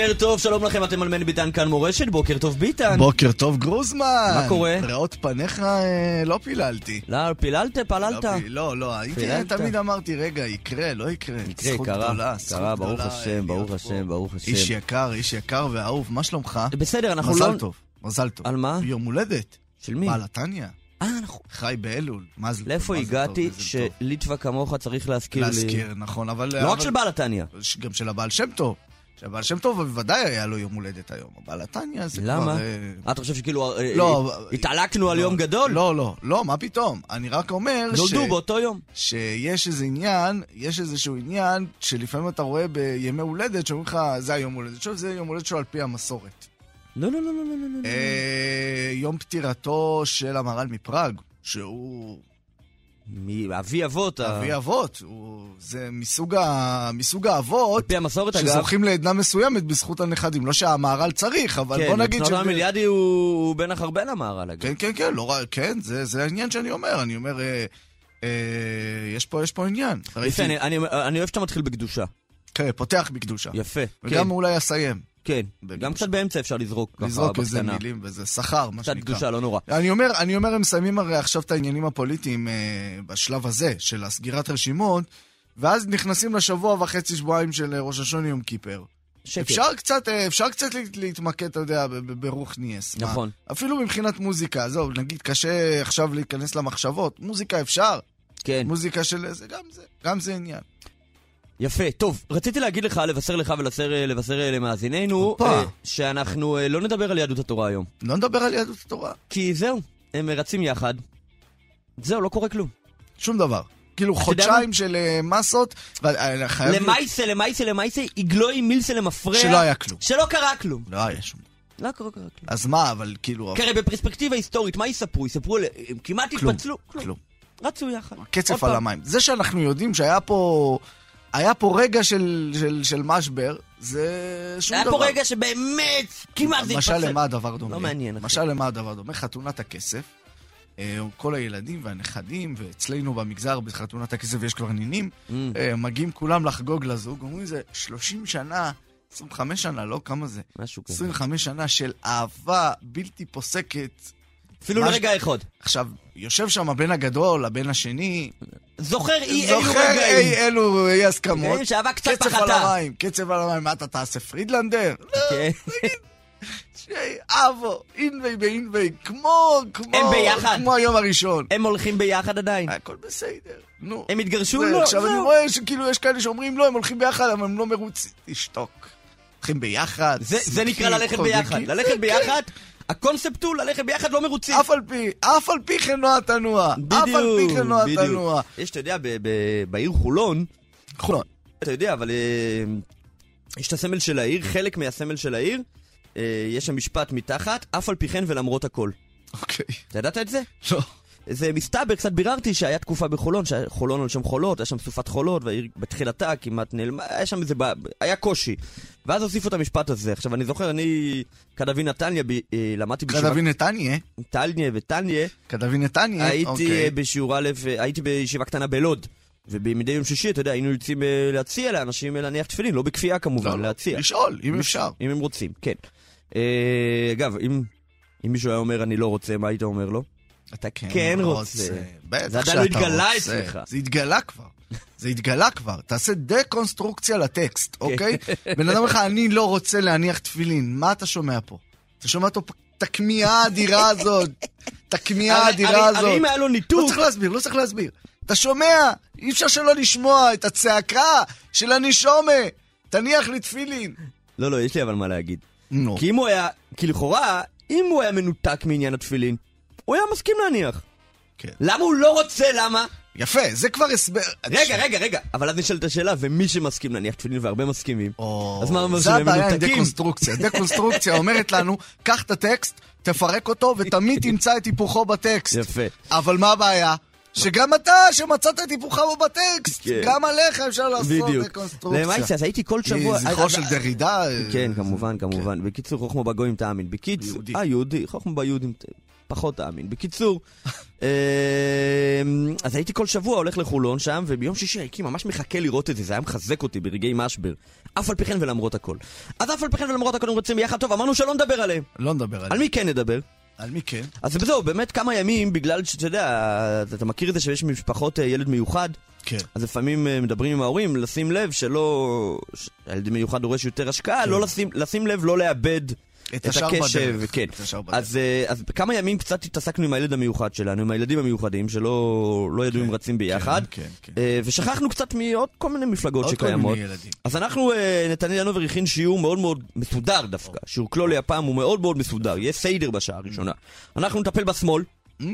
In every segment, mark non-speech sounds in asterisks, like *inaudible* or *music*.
בוקר טוב, שלום לכם, אתם על מני ביטן כאן מורשת, בוקר טוב ביטן. בוקר טוב גרוזמן! מה קורה? ראות פניך אה, לא פיללתי. לא, פיללת, פללת. לא, לא, לא, הייתי, פיללת? תמיד אמרתי, רגע, יקרה, לא יקרה. יקרה, זכות קרה, גדולה, זכות קרה, ברוך גדולה, השם, אה, ברוך השם. ברוך השם. איש יקר, איש יקר ואהוב, מה שלומך? בסדר, אנחנו מזל לא... טוב, מזל טוב. על מה? יום הולדת. של מי? בעל התניא, אה, נכון. חי באלול. מה זה לאיפה טוב, הגעתי איזה טוב. שליטווה כמוך צריך להזכיר לי... להזכיר, נכון, אבל... לא רק של בעל התניא. גם של הבעל שם טוב. שהבעל שם טוב בוודאי היה לו יום הולדת היום. הבעל התניא זה כבר... למה? אה, אתה חושב שכאילו אה, לא, אה, התעלקנו על לא, יום גדול? לא, לא, לא, מה פתאום? אני רק אומר ש... נולדו באותו יום. שיש איזה עניין, יש איזשהו עניין שלפעמים אתה רואה בימי הולדת שאומרים לך, זה היום הולדת שלו, זה יום הולדת שלו על פי המסורת. לא, לא, לא, לא, לא, לא, לא. אה, יום פטירתו של המהר"ל מפראג, שהוא מאבי אבות. אבי אבות, הוא- זה מסוג ה- מסוג האבות על פי המסורת, אגב. שזוכים לעדנה מסוימת בזכות הנכדים. לא שהמהר"ל צריך, אבל כן, בוא נגיד מבחינת המיליאדי הוא הוא בן החרבן המהר"ל, אגב. כן, כן, כן, לא כן, זה, זה העניין שאני אומר. אני אומר, אה, אה, יש, פה, יש פה עניין. יפה, ראיתי- אני- אני אני אוהב שאתה מתחיל בקדושה. כן, פותח בקדושה. יפה. וגם כן, אולי אסיים. כן. גם קצת באמצע אפשר לזרוק ככה לזרוק איזה בקטנה. מילים, וזה שכר, מה קצת שנקרא. קדושה, לא נורא. אני אומר, אני אומר, הם מסיימים הרי עכשיו את העניינים הפוליטיים אה, בשלב הזה, של הסגירת רשימות, ואז נכנסים לשבוע וחצי, שבועיים של אה, ראש השון יום כיפר. שקט. אפשר קצת, אה, אפשר קצת להת- להתמקד, אתה יודע, ב- ב- ברוח ניאס. מה? נכון. אפילו מבחינת מוזיקה, זהו, נגיד קשה עכשיו להיכנס למחשבות. מוזיקה אפשר, כן. מוזיקה של זה, גם זה, גם זה עניין. יפה. טוב, רציתי להגיד לך, לבשר לך ולבשר לבשר, אה, למאזיננו. אה, שאנחנו אה, לא נדבר על יהדות התורה היום. לא נדבר על יהדות התורה, כי זהו, הם רצים יחד. זהו, לא קורה כלום. שום דבר. כאילו חודשיים של אה, מסות, וחייב... למייסה, למייסה, למייסה, יגלוי מילסה למפרע. שלא היה כלום. שלא קרה כלום. לא היה שום. לא קרה קרה כלום. אז מה, אבל כאילו... כי הרי בפרספקטיבה היסטורית, מה יספרו? יספרו, על- הם כמעט כלום, התפצלו. כלום. רצו יחד. קצף על. המים. זה שאנחנו יודעים שהיה פה... היה פה רגע של, של, של משבר, זה שום היה דבר. פה רגע שבאמת כמעט זה התפצל. משל למה הדבר דומה? לא מעניין. משל למה הדבר דומה? חתונת הכסף. אה, כל הילדים והנכדים, ואצלנו במגזר בחתונת הכסף יש כבר נינים, Mm. אה, מגיעים כולם לחגוג לזוג, אומרים זה 30 שנה, 25 שנה, לא כמה זה, משהו כזה. 25 שנה של אהבה בלתי פוסקת. אפילו לרגע אחד. עכשיו, יושב שם הבן הגדול, הבן השני, זוכר אי אלו זוכר אי רגעים. אלו אי הסכמות. רגעים שאהבה קצת קצף על פחתה. המים, קצב על המים, מה אתה תעשה פרידלנדר? כן. אבו, אינווי באינווי, כמו, כמו, הם ביחד. כמו היום הראשון. הם הולכים ביחד עדיין. הכל בסדר, נו. הם התגרשו? לא, עכשיו אני. רואה שכאילו יש כאלה שאומרים לא, הם הולכים ביחד, אבל הם לא מרוצים. תשתוק. הולכים ביחד. זה- נקרא ללכת. ביחד. ללכת כן. ביחד, הקונספט הוא ללכת ביחד לא מרוצים. אף על פי, אף על פי כן. אף על פי כן התנוע. יש, אתה יודע, בעיר חולון, חולון. אתה יודע, אבל אה, יש את הסמל של העיר, חלק מהסמל של העיר, אה, יש שם משפט מתחת, אף על פי כן ולמרות הכל. אוקיי. אתה ידעת את זה? לא. זה מסתבר, קצת ביררתי שהיה תקופה בחולון, שהיה חולון על שם חולות, היה שם סופת חולות, והעיר בתחילתה כמעט נעלמה, היה שם איזה, היה קושי. ואז הוסיפו את המשפט הזה. עכשיו, אני זוכר, אני, כדבי נתניה, ב- אה, למדתי קדבי נתניה. טלניה וטניה, קדבי נתניה. הייתי אוקיי. בשיעור א', אה, הייתי בישיבה קטנה בלוד. ומדי יום שישי, אתה יודע, היינו יוצאים אה, להציע לאנשים להניח תפילין, לא בכפייה לא, כמובן, לא. להציע. לשאול, אם אפשר. אם הם רוצים, כן. אגב, אם אם מישהו היה אומר אני לא רוצה, מה היית אומר לו? אתה כן רוצה. בטח זה עדיין לא התגלה רוצה. אצלך. זה התגלה כבר. זה התגלה כבר. תעשה דה-קונסטרוקציה לטקסט, אוקיי? בן אדם אומר לך, אני לא רוצה להניח תפילין. מה אתה שומע פה? אתה שומע אותו את הכמיהה האדירה *laughs* הזאת. את הכמיהה האדירה הזאת. הרי אם היה לו לא ניתוק, צריך להסביר, לא צריך להסביר. אתה שומע? אי אפשר שלא לשמוע את הצעקה של הנישומה. תניח לי תפילין. לא, לא, יש לי אבל מה להגיד. נו. כי אם הוא היה, כי לכאורה, אם הוא היה מנותק מעניין התפילין, הוא היה מסכים להניח. כן. למה הוא לא רוצה? למה? יפה, זה כבר הסבר. רגע, רגע, רגע. אבל אז נשאלת השאלה, ומי שמסכים נניח תפילין והרבה מסכימים. אז מה אומר זה שהם הבעיה עם מנותקים? דקונסטרוקציה. דקונסטרוקציה אומרת לנו, קח את הטקסט, תפרק אותו, ותמיד תמצא את היפוכו בטקסט. יפה. אבל מה הבעיה? שגם אתה, שמצאת את היפוכו בטקסט, כן. גם עליך אפשר לעשות בדיוק. דקונסטרוקציה. למעשה, אז הייתי כל שבוע... זכרו אז- של דרידה. אה, כן, כמובן, כמובן. בקיצור, חוכמה בגויים תאמין. בקיצור... אה, יהודי. חוכמה ביהודים פחות תאמין. בקיצור, *laughs* אה, אז הייתי כל שבוע הולך לחולון שם, וביום שישי הייתי ממש מחכה לראות את זה, זה היה מחזק אותי ברגעי משבר. אף על פי כן ולמרות הכל. אז אף על פי כן ולמרות הכל הם רוצים ביחד, טוב, אמרנו שלא נדבר עליהם. לא נדבר על על. מי כן נדבר? על מי כן? אז זהו, באמת כמה ימים, בגלל שאתה יודע, אתה מכיר את זה שיש משפחות אה, ילד מיוחד, כן. אז לפעמים אה, מדברים עם ההורים, לשים לב שלא... הילד מיוחד דורש יותר השקעה, לא לשים, לשים לב לא לאבד את את הקשב, בדרך. כן. את השאר בדרך. אז, אה, אז בכמה ימים קצת התעסקנו עם הילד המיוחד שלנו, עם הילדים המיוחדים, שלא לא ידעו אם רצים ביחד. כן, כן. אה, ושכחנו קצת מעוד כל מיני מפלגות עוד כל שקיימות. מיני ילדים. אז אנחנו, אה, נתנאל ינובר הכין שיעור מאוד מאוד מסודר דווקא. שיעור קלולי הפעם הוא מאוד מאוד מסודר, יהיה סיידר בשעה הראשונה. אנחנו נטפל בשמאל, Mm.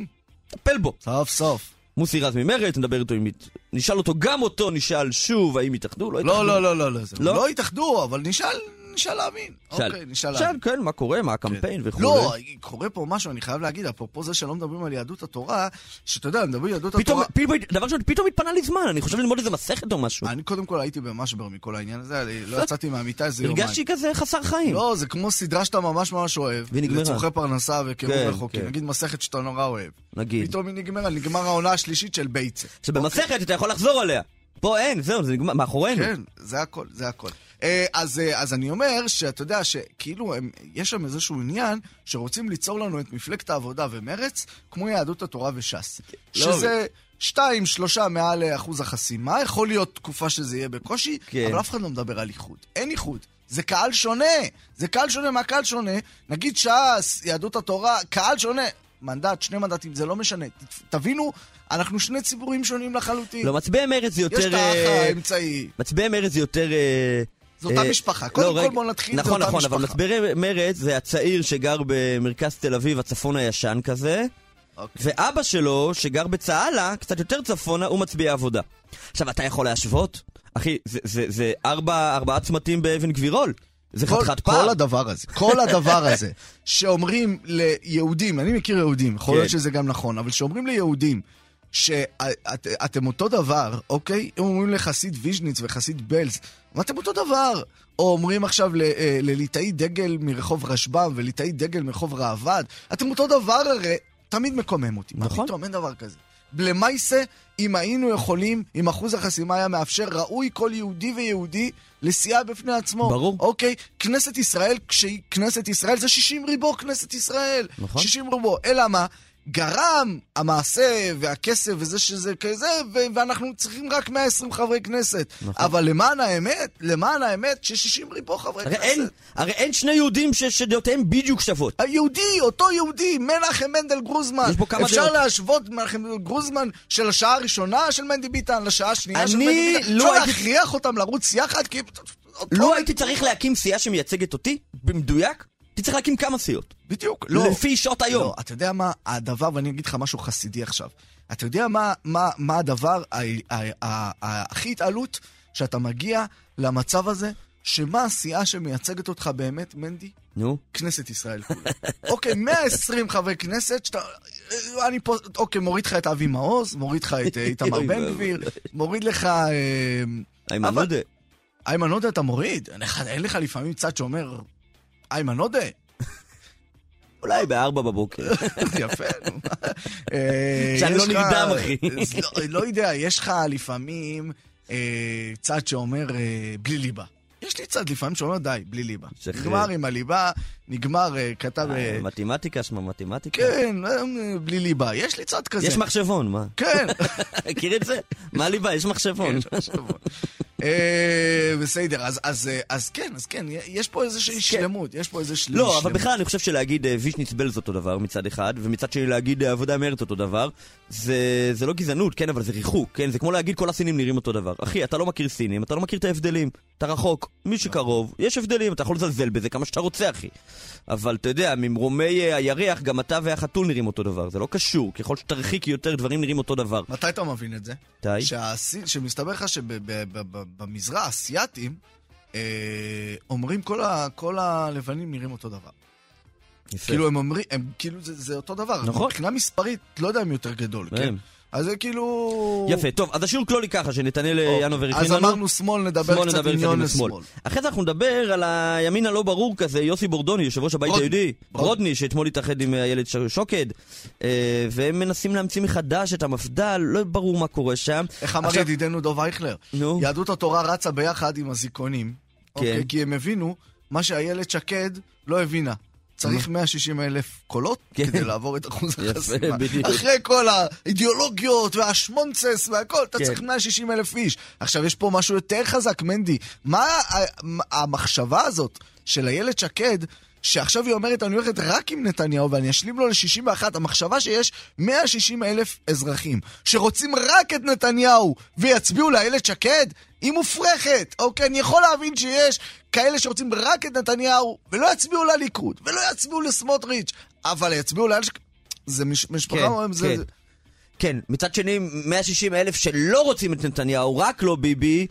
נטפל בו. סוף סוף. מוסי רז ממרצ, נדבר איתו. ית- נשאל אותו, גם אותו נשאל שוב, האם יתאחדו, לא יתאחדו. לא, לא, לא, לא, לא. לא? לא התאחדו, אבל נשאל, נשאל להבין. שאל. אוקיי, נשאל שאל, להבין. כן, מה קורה, מה הקמפיין וכו'. לא, קורה פה משהו, אני חייב להגיד, אפרופו זה שלא מדברים על יהדות התורה, שאתה יודע, מדברים על יהדות פתאום, התורה... פתאום, דבר ראשון, פתאום התפנה לי זמן, אני חושב ללמוד איזה מסכת או משהו. אני קודם כל הייתי במשבר מכל העניין הזה, אני לא יצאתי מהמיטה איזה יומיים. הרגשתי כזה חסר חיים. לא, זה כמו סדרה שאתה ממש ממש אוהב. והיא נגמרה. לצורכי פרנסה וקירוב כן, רחוקים. כן. נגיד מסכת שאתה נורא אוהב. נגיד. פתאום היא נגמרה, נגמר העונה השלישית של בייצה. שבמסכת אתה יכול לחזור עליה. פה אין, זהו, זה נגמר, מאחורינו. כן, זה הכל, זה הכל. אה, אז, אה, אז אני אומר שאתה יודע שכאילו הם, יש שם איזשהו עניין שרוצים ליצור לנו את מפלגת העבודה ומרץ כמו יהדות התורה וש"ס. לא, שזה שתיים, שלושה מעל אה, אחוז החסימה, יכול להיות תקופה שזה יהיה בקושי, כן. אבל אף אחד לא מדבר על איחוד. אין איחוד. זה קהל שונה. זה קהל שונה מהקהל שונה. נגיד ש"ס, יהדות התורה, קהל שונה. מנדט, שני מנדטים, זה לא משנה. תבינו, אנחנו שני ציבורים שונים לחלוטין. לא, מצביעי מרץ זה יותר... יש את האח האמצעי. מצביעי מרץ זה יותר... זו אותה אה, משפחה. קודם כל בוא נתחיל, זה נכון, אותה נכון, אבל משפחה. מצביעי מרץ זה הצעיר שגר במרכז תל אביב, הצפון הישן כזה, אוקיי. ואבא שלו, שגר בצהלה, קצת יותר צפונה, הוא מצביע עבודה. עכשיו, אתה יכול להשוות? אחי, זה- זה זה ארבע ארבעה צמתים באבן גבירול. זה כל, חתיכת כל פער. הדבר הזה, כל הדבר *laughs* הזה, שאומרים ליהודים, אני מכיר יהודים, יכול להיות כן. שזה גם נכון, אבל שאומרים ליהודים שאתם אותו דבר, אוקיי? הם אומרים לחסיד ויז'ניץ וחסיד בלז, אבל אתם אותו דבר. או אומרים עכשיו אה, לליטאי דגל מרחוב רשב"ם וליטאי דגל מרחוב ראב"ד, אתם אותו דבר הרי, תמיד מקומם אותי. מה נכון. פתאום, אין דבר כזה. למעשה, אם היינו יכולים, אם אחוז החסימה היה מאפשר, ראוי כל יהודי ויהודי לסיעה בפני עצמו. ברור. אוקיי, כנסת ישראל, כשהיא כנסת ישראל, זה 60 ריבו כנסת ישראל. נכון. 60 ריבו. אלא מה? גרם המעשה והכסף וזה שזה כזה, ו- ואנחנו צריכים רק 120 חברי כנסת. נכון. אבל למען האמת, למען האמת, ש-60 ריבו חברי הרי כנסת. אין, הרי אין שני יהודים ש- שדעותיהם בדיוק שוות. היהודי, אותו יהודי, מנחם מנדל גרוזמן. יש בו כמה אפשר דעות. להשוות מנחם מנדל גרוזמן של השעה הראשונה של מנדי ביטן לשעה השנייה של אני מנדי ביטן. לא אפשר הייתי- להכריח אותם לרוץ יחד, כי... לא הייתי צריך להקים סיעה שמייצגת אותי, במדויק, צריך להקים כמה סיעות. בדיוק, לא. לפי שעות היום. לא, אתה יודע מה הדבר, ואני אגיד לך משהו חסידי עכשיו. אתה יודע מה, מה, מה הדבר הכי התעלות? שאתה מגיע למצב הזה, שמה הסיעה שמייצגת אותך באמת, מנדי? נו. כנסת ישראל כולה. *laughs* אוקיי, 120 חברי כנסת, שאתה... אני פה, אוקיי, מוריד לך את אבי מעוז, מוריד לך את אה, *laughs* איתמר בן. גביר, מוריד לך... אה, איימן עודה. איימן עודה אתה מוריד? אין לך לפעמים צד שאומר, איימן עודה? אולי בארבע בבוקר. *laughs* יפה, נו. אה, שאני לא יש נרדם, אחי. לא- לא יודע, יש לך לפעמים אה, צד שאומר אה, בלי ליבה. יש לי צד לפעמים שאומר די, בלי ליבה. שחרר. נגמר עם הליבה, נגמר, אה, כתב... אה, מתמטיקה, שמה מתמטיקה. כן, אה, בלי ליבה. יש לי צד כזה. יש מחשבון, מה? כן. *laughs* מכיר את זה? מה ליבה? יש מחשבון. *laughs* אה, בסדר, אז- אז אה, אז כן, אז כן, יש פה איזושהי שלמות, יש פה איזושהי שלמות. לא, אבל בכלל אני חושב שלהגיד אה, וישניץ בל זה אותו דבר מצד אחד, ומצד שני להגיד אה, עבודה מרץ אותו דבר, זה, זה לא גזענות, כן, אבל זה ריחוק, כן? זה כמו להגיד כל הסינים נראים אותו דבר. אחי, אתה לא מכיר סינים, אתה לא מכיר את ההבדלים. אתה רחוק, מי שקרוב, יש הבדלים, אתה יכול לזלזל בזה כמה שאתה רוצה, אחי. אבל אתה יודע, ממרומי אה, הירח, גם אתה והחתול נראים אותו דבר, זה לא קשור. ככל שתרחיק יותר, דברים נראים אותו דבר. מתי אתה מבין את זה? מתי? שהסין, שמסתבר לך שבמזרח, האסייתים, אה, אומרים כל, ה, כל הלבנים נראים אותו דבר. יפה. כאילו הם אומרים, הם, כאילו זה, זה אותו דבר. נכון. מבחינה מספרית, לא יודע אם יותר גדול, כן? אז זה כאילו... יפה, טוב, אז השיעור כללי ככה, שנתנאל אוקיי. ינובר הכין אז לנו. אמרנו שמאל, נדבר שמאל קצת עניון. לשמאל. אחרי זה אנחנו נדבר על הימין הלא ברור כזה, יוסי בורדוני, יושב ראש הבית. היהודי. ברודני, שאתמול התאחד עם איילת ש- שוקד, אה, והם מנסים להמציא מחדש את המפד"ל, לא ברור מה קורה שם. איך אמר עכשיו- ידידנו דוב אייכלר? נו. יהדות התורה רצה ביחד עם הזיכונים. אוקיי, כי הם הבינו מה שאיילת שקד לא הבינה. צריך 160 אלף קולות כן. כדי לעבור את אחוז החסימה. אחרי כל האידיאולוגיות והשמונצס והכל, אתה כן. צריך 160 אלף איש. עכשיו, יש פה משהו יותר חזק, מנדי. מה המחשבה הזאת של איילת שקד, שעכשיו היא אומרת, אני הולכת רק עם נתניהו ואני אשלים לו ל-61, המחשבה שיש 160 אלף אזרחים שרוצים רק את נתניהו ויצביעו לאיילת שקד, היא מופרכת. אוקיי, אני יכול להבין שיש כאלה שרוצים רק את נתניהו ולא יצביעו לליכוד ולא יצביעו לסמוטריץ', אבל יצביעו לאיילת שקד. זה מש- משפחה, כן, זה... כן. כן, מצד שני, 160 אלף שלא רוצים את נתניהו, רק לא ביבי,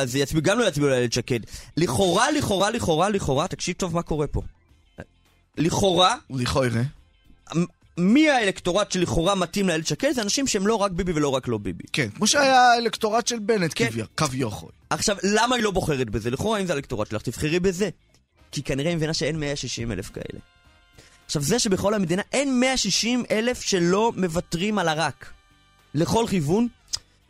אז יצביעו, גם לא יצביעו לאיילת שקד. לכאורה, לכאורה, לכאורה, לכאורה, תקשיב טוב מה קורה פה. לכאורה, לכאורה. מי האלקטורט שלכאורה מתאים לאיילת שקד? זה אנשים שהם לא רק ביבי ולא רק לא ביבי. כן, כמו שהיה האלקטורט של בנט כן. כביכול. עכשיו, למה היא לא בוחרת בזה? לכאורה, אם זה האלקטורט שלך, תבחרי בזה. כי כנראה היא מבינה שאין 160 אלף כאלה. עכשיו, זה שבכל המדינה אין 160 אלף שלא מוותרים על הרק. לכל כיוון,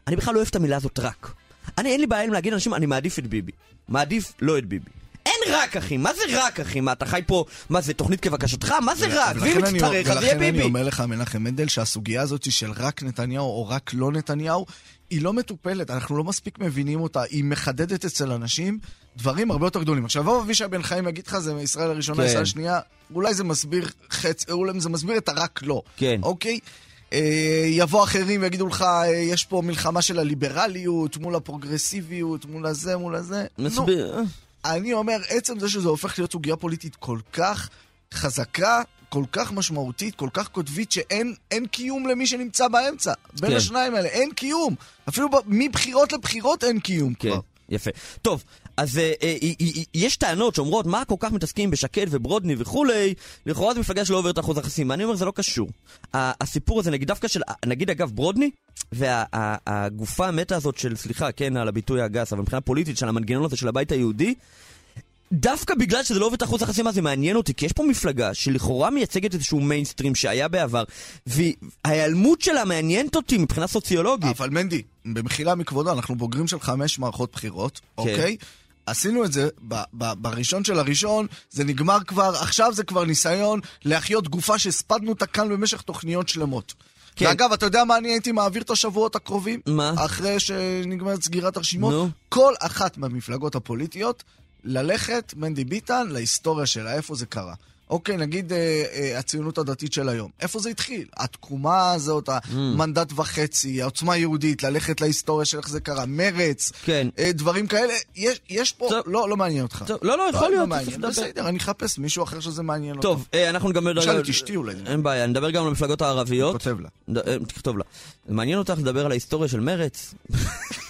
אני בכלל לא אוהב את המילה הזאת רק. אני, אין לי בעיה עם להגיד לאנשים, אני מעדיף את ביבי. מעדיף לא את ביבי. אין רק, אחי. מה זה רק, אחי? מה, אתה חי פה, מה זה, תוכנית כבקשתך? מה זה רק? ואם יצטרך, אז יהיה ולכן אני ביבי. אומר לך, מנחם מנדל, שהסוגיה הזאת של רק נתניהו או רק לא נתניהו, היא לא מטופלת, אנחנו לא מספיק מבינים אותה, היא מחדדת אצל אנשים דברים הרבה יותר גדולים. עכשיו, יבוא אבישי בן חיים יגיד לך, זה ישראל הראשונה, כן. ישראל השנייה, אולי זה מסביר חצי, אולי זה מסביר את הרק לא. כן. אוקיי? אה, יבוא אחרים ויגידו לך, אה, יש פה מלחמה של הליברליות מול הפרוגרסיביות, מול הזה, מול הזה. נו, מסביר. אה. אני אומר, עצם זה שזה הופך להיות סוגיה פוליטית כל כך חזקה, כל כך משמעותית, כל כך קוטבית, שאין אין קיום למי שנמצא באמצע. בין כן. השניים האלה, אין קיום. אפילו ב- מבחירות לבחירות אין קיום כן, כבר. יפה. טוב, אז אה, אה, אה, אה, יש טענות שאומרות, מה כל כך מתעסקים בשקד וברודני וכולי, לכאורה זו מפלגה שלא עוברת אחוז החסימה. אני אומר, זה לא קשור. הסיפור הזה, נגיד דווקא של, נגיד אגב, ברודני, והגופה המתה הזאת של, סליחה, כן, על הביטוי הגס, אבל מבחינה פוליטית של המנגנון הזה של הבית היהודי, דווקא בגלל שזה לא עובד את אחוז החסימה זה מעניין אותי, כי יש פה מפלגה שלכאורה מייצגת איזשהו מיינסטרים שהיה בעבר, וההיעלמות שלה מעניינת אותי מבחינה סוציולוגית. אבל מנדי, במחילה מכבודו, אנחנו בוגרים של חמש מערכות בחירות, כן. אוקיי? עשינו את זה ב- ב- בראשון של הראשון, זה נגמר כבר, עכשיו זה כבר ניסיון להחיות גופה שהספדנו אותה כאן במשך תוכניות שלמות. כן. ואגב, אתה יודע מה אני הייתי מעביר את השבועות הקרובים? מה? אחרי שנגמרת סגירת הרשימות? נו. כל אחת מהמפלגות הפוליטיות, ללכת, מנדי ביטן, להיסטוריה שלה, איפה זה קרה. אוקיי, נגיד אה, אה, הציונות הדתית של היום. איפה זה התחיל? התקומה הזאת, המנדט וחצי, העוצמה היהודית, ללכת להיסטוריה של איך זה קרה, מרץ, כן. אה, דברים כאלה. יש, יש פה, טוב. לא, לא מעניין אותך. טוב, לא, לא, יכול להיות, לא מעניין. בסדר, אני אחפש מישהו אחר שזה מעניין אותו. טוב, אה, אנחנו גם נדבר... תשאל את אשתי אולי. אין בעיה, נדבר גם על המפלגות הערביות. כותב לה. נד- אה, תכתוב לה. מעניין אותך לדבר על ההיסטוריה של מרץ? *laughs*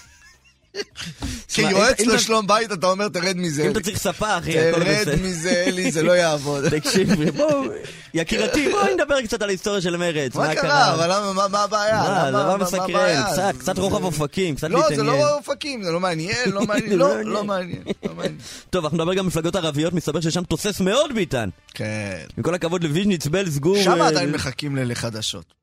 *laughs* כיועץ לשלום בית, אתה אומר, תרד מזה. אם אתה צריך ספה, אחי, הכל תרד בסדר. מזה, אלי, זה לא יעבוד. *laughs* תקשיב, בוא, יקירתי, בואי *laughs* נדבר קצת על ההיסטוריה של מרץ. מה קרה? אבל מה- הבעיה? מה, זה מה מסקרן? קצת, רוחב אופקים, קצת לא, זה להתעניין. לא אופקים, זה לא מעניין, לא מעניין, זה לא, מעניין. לא מעניין, לא מעניין. טוב, אנחנו נדבר גם על מפלגות ערביות, מסתבר ששם תוסס מאוד ביטן. כן. עם כל הכבוד לוויז'ניץ, בל, סגור. שם אה, עדיין מחכים לחדשות.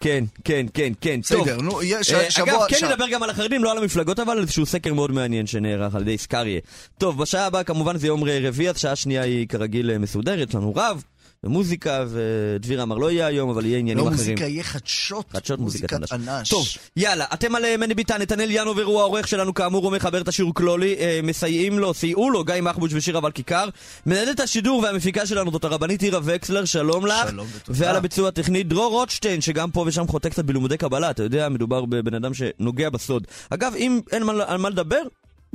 כן, כן, כן, כן. טוב. בסדר, נו, יש אה, שבוע... אגב, כן נדבר גם על החרדים, לא על המפלגות, אבל איזשהו סקר מאוד מעניין שנערך על ידי סקריה. טוב, בשעה הבאה כמובן זה יום רביעי, אז שעה שנייה היא כרגיל מסודרת, יש לנו רב, ומוזיקה, ודביר אמר לא יהיה היום, אבל יהיה עניינים לא, אחרים. מוזיקה יהיה חדשות. חדשות מוזיקת אנש. אנש. טוב, יאללה, אתם על אה, מני ביטן, נתנאל ינובר הוא העורך שלנו, כאמור הוא מחבר את השיעור קלולי, אה, מסייעים לו, סייעו לו, גיא מחבוש ושירה ולכיכר. מנהלת השידור והמפיקה שלנו זאת הרבנית עירה וקסלר, שלום לך. שלום ותודה. ועל הביצוע הטכני דרור רוטשטיין, שגם פה ושם חוטא קצת בלימודי קבלה, אתה יודע, מדובר בבן אדם שנוגע בסוד. אגב, אם אין מה- על מה לדבר,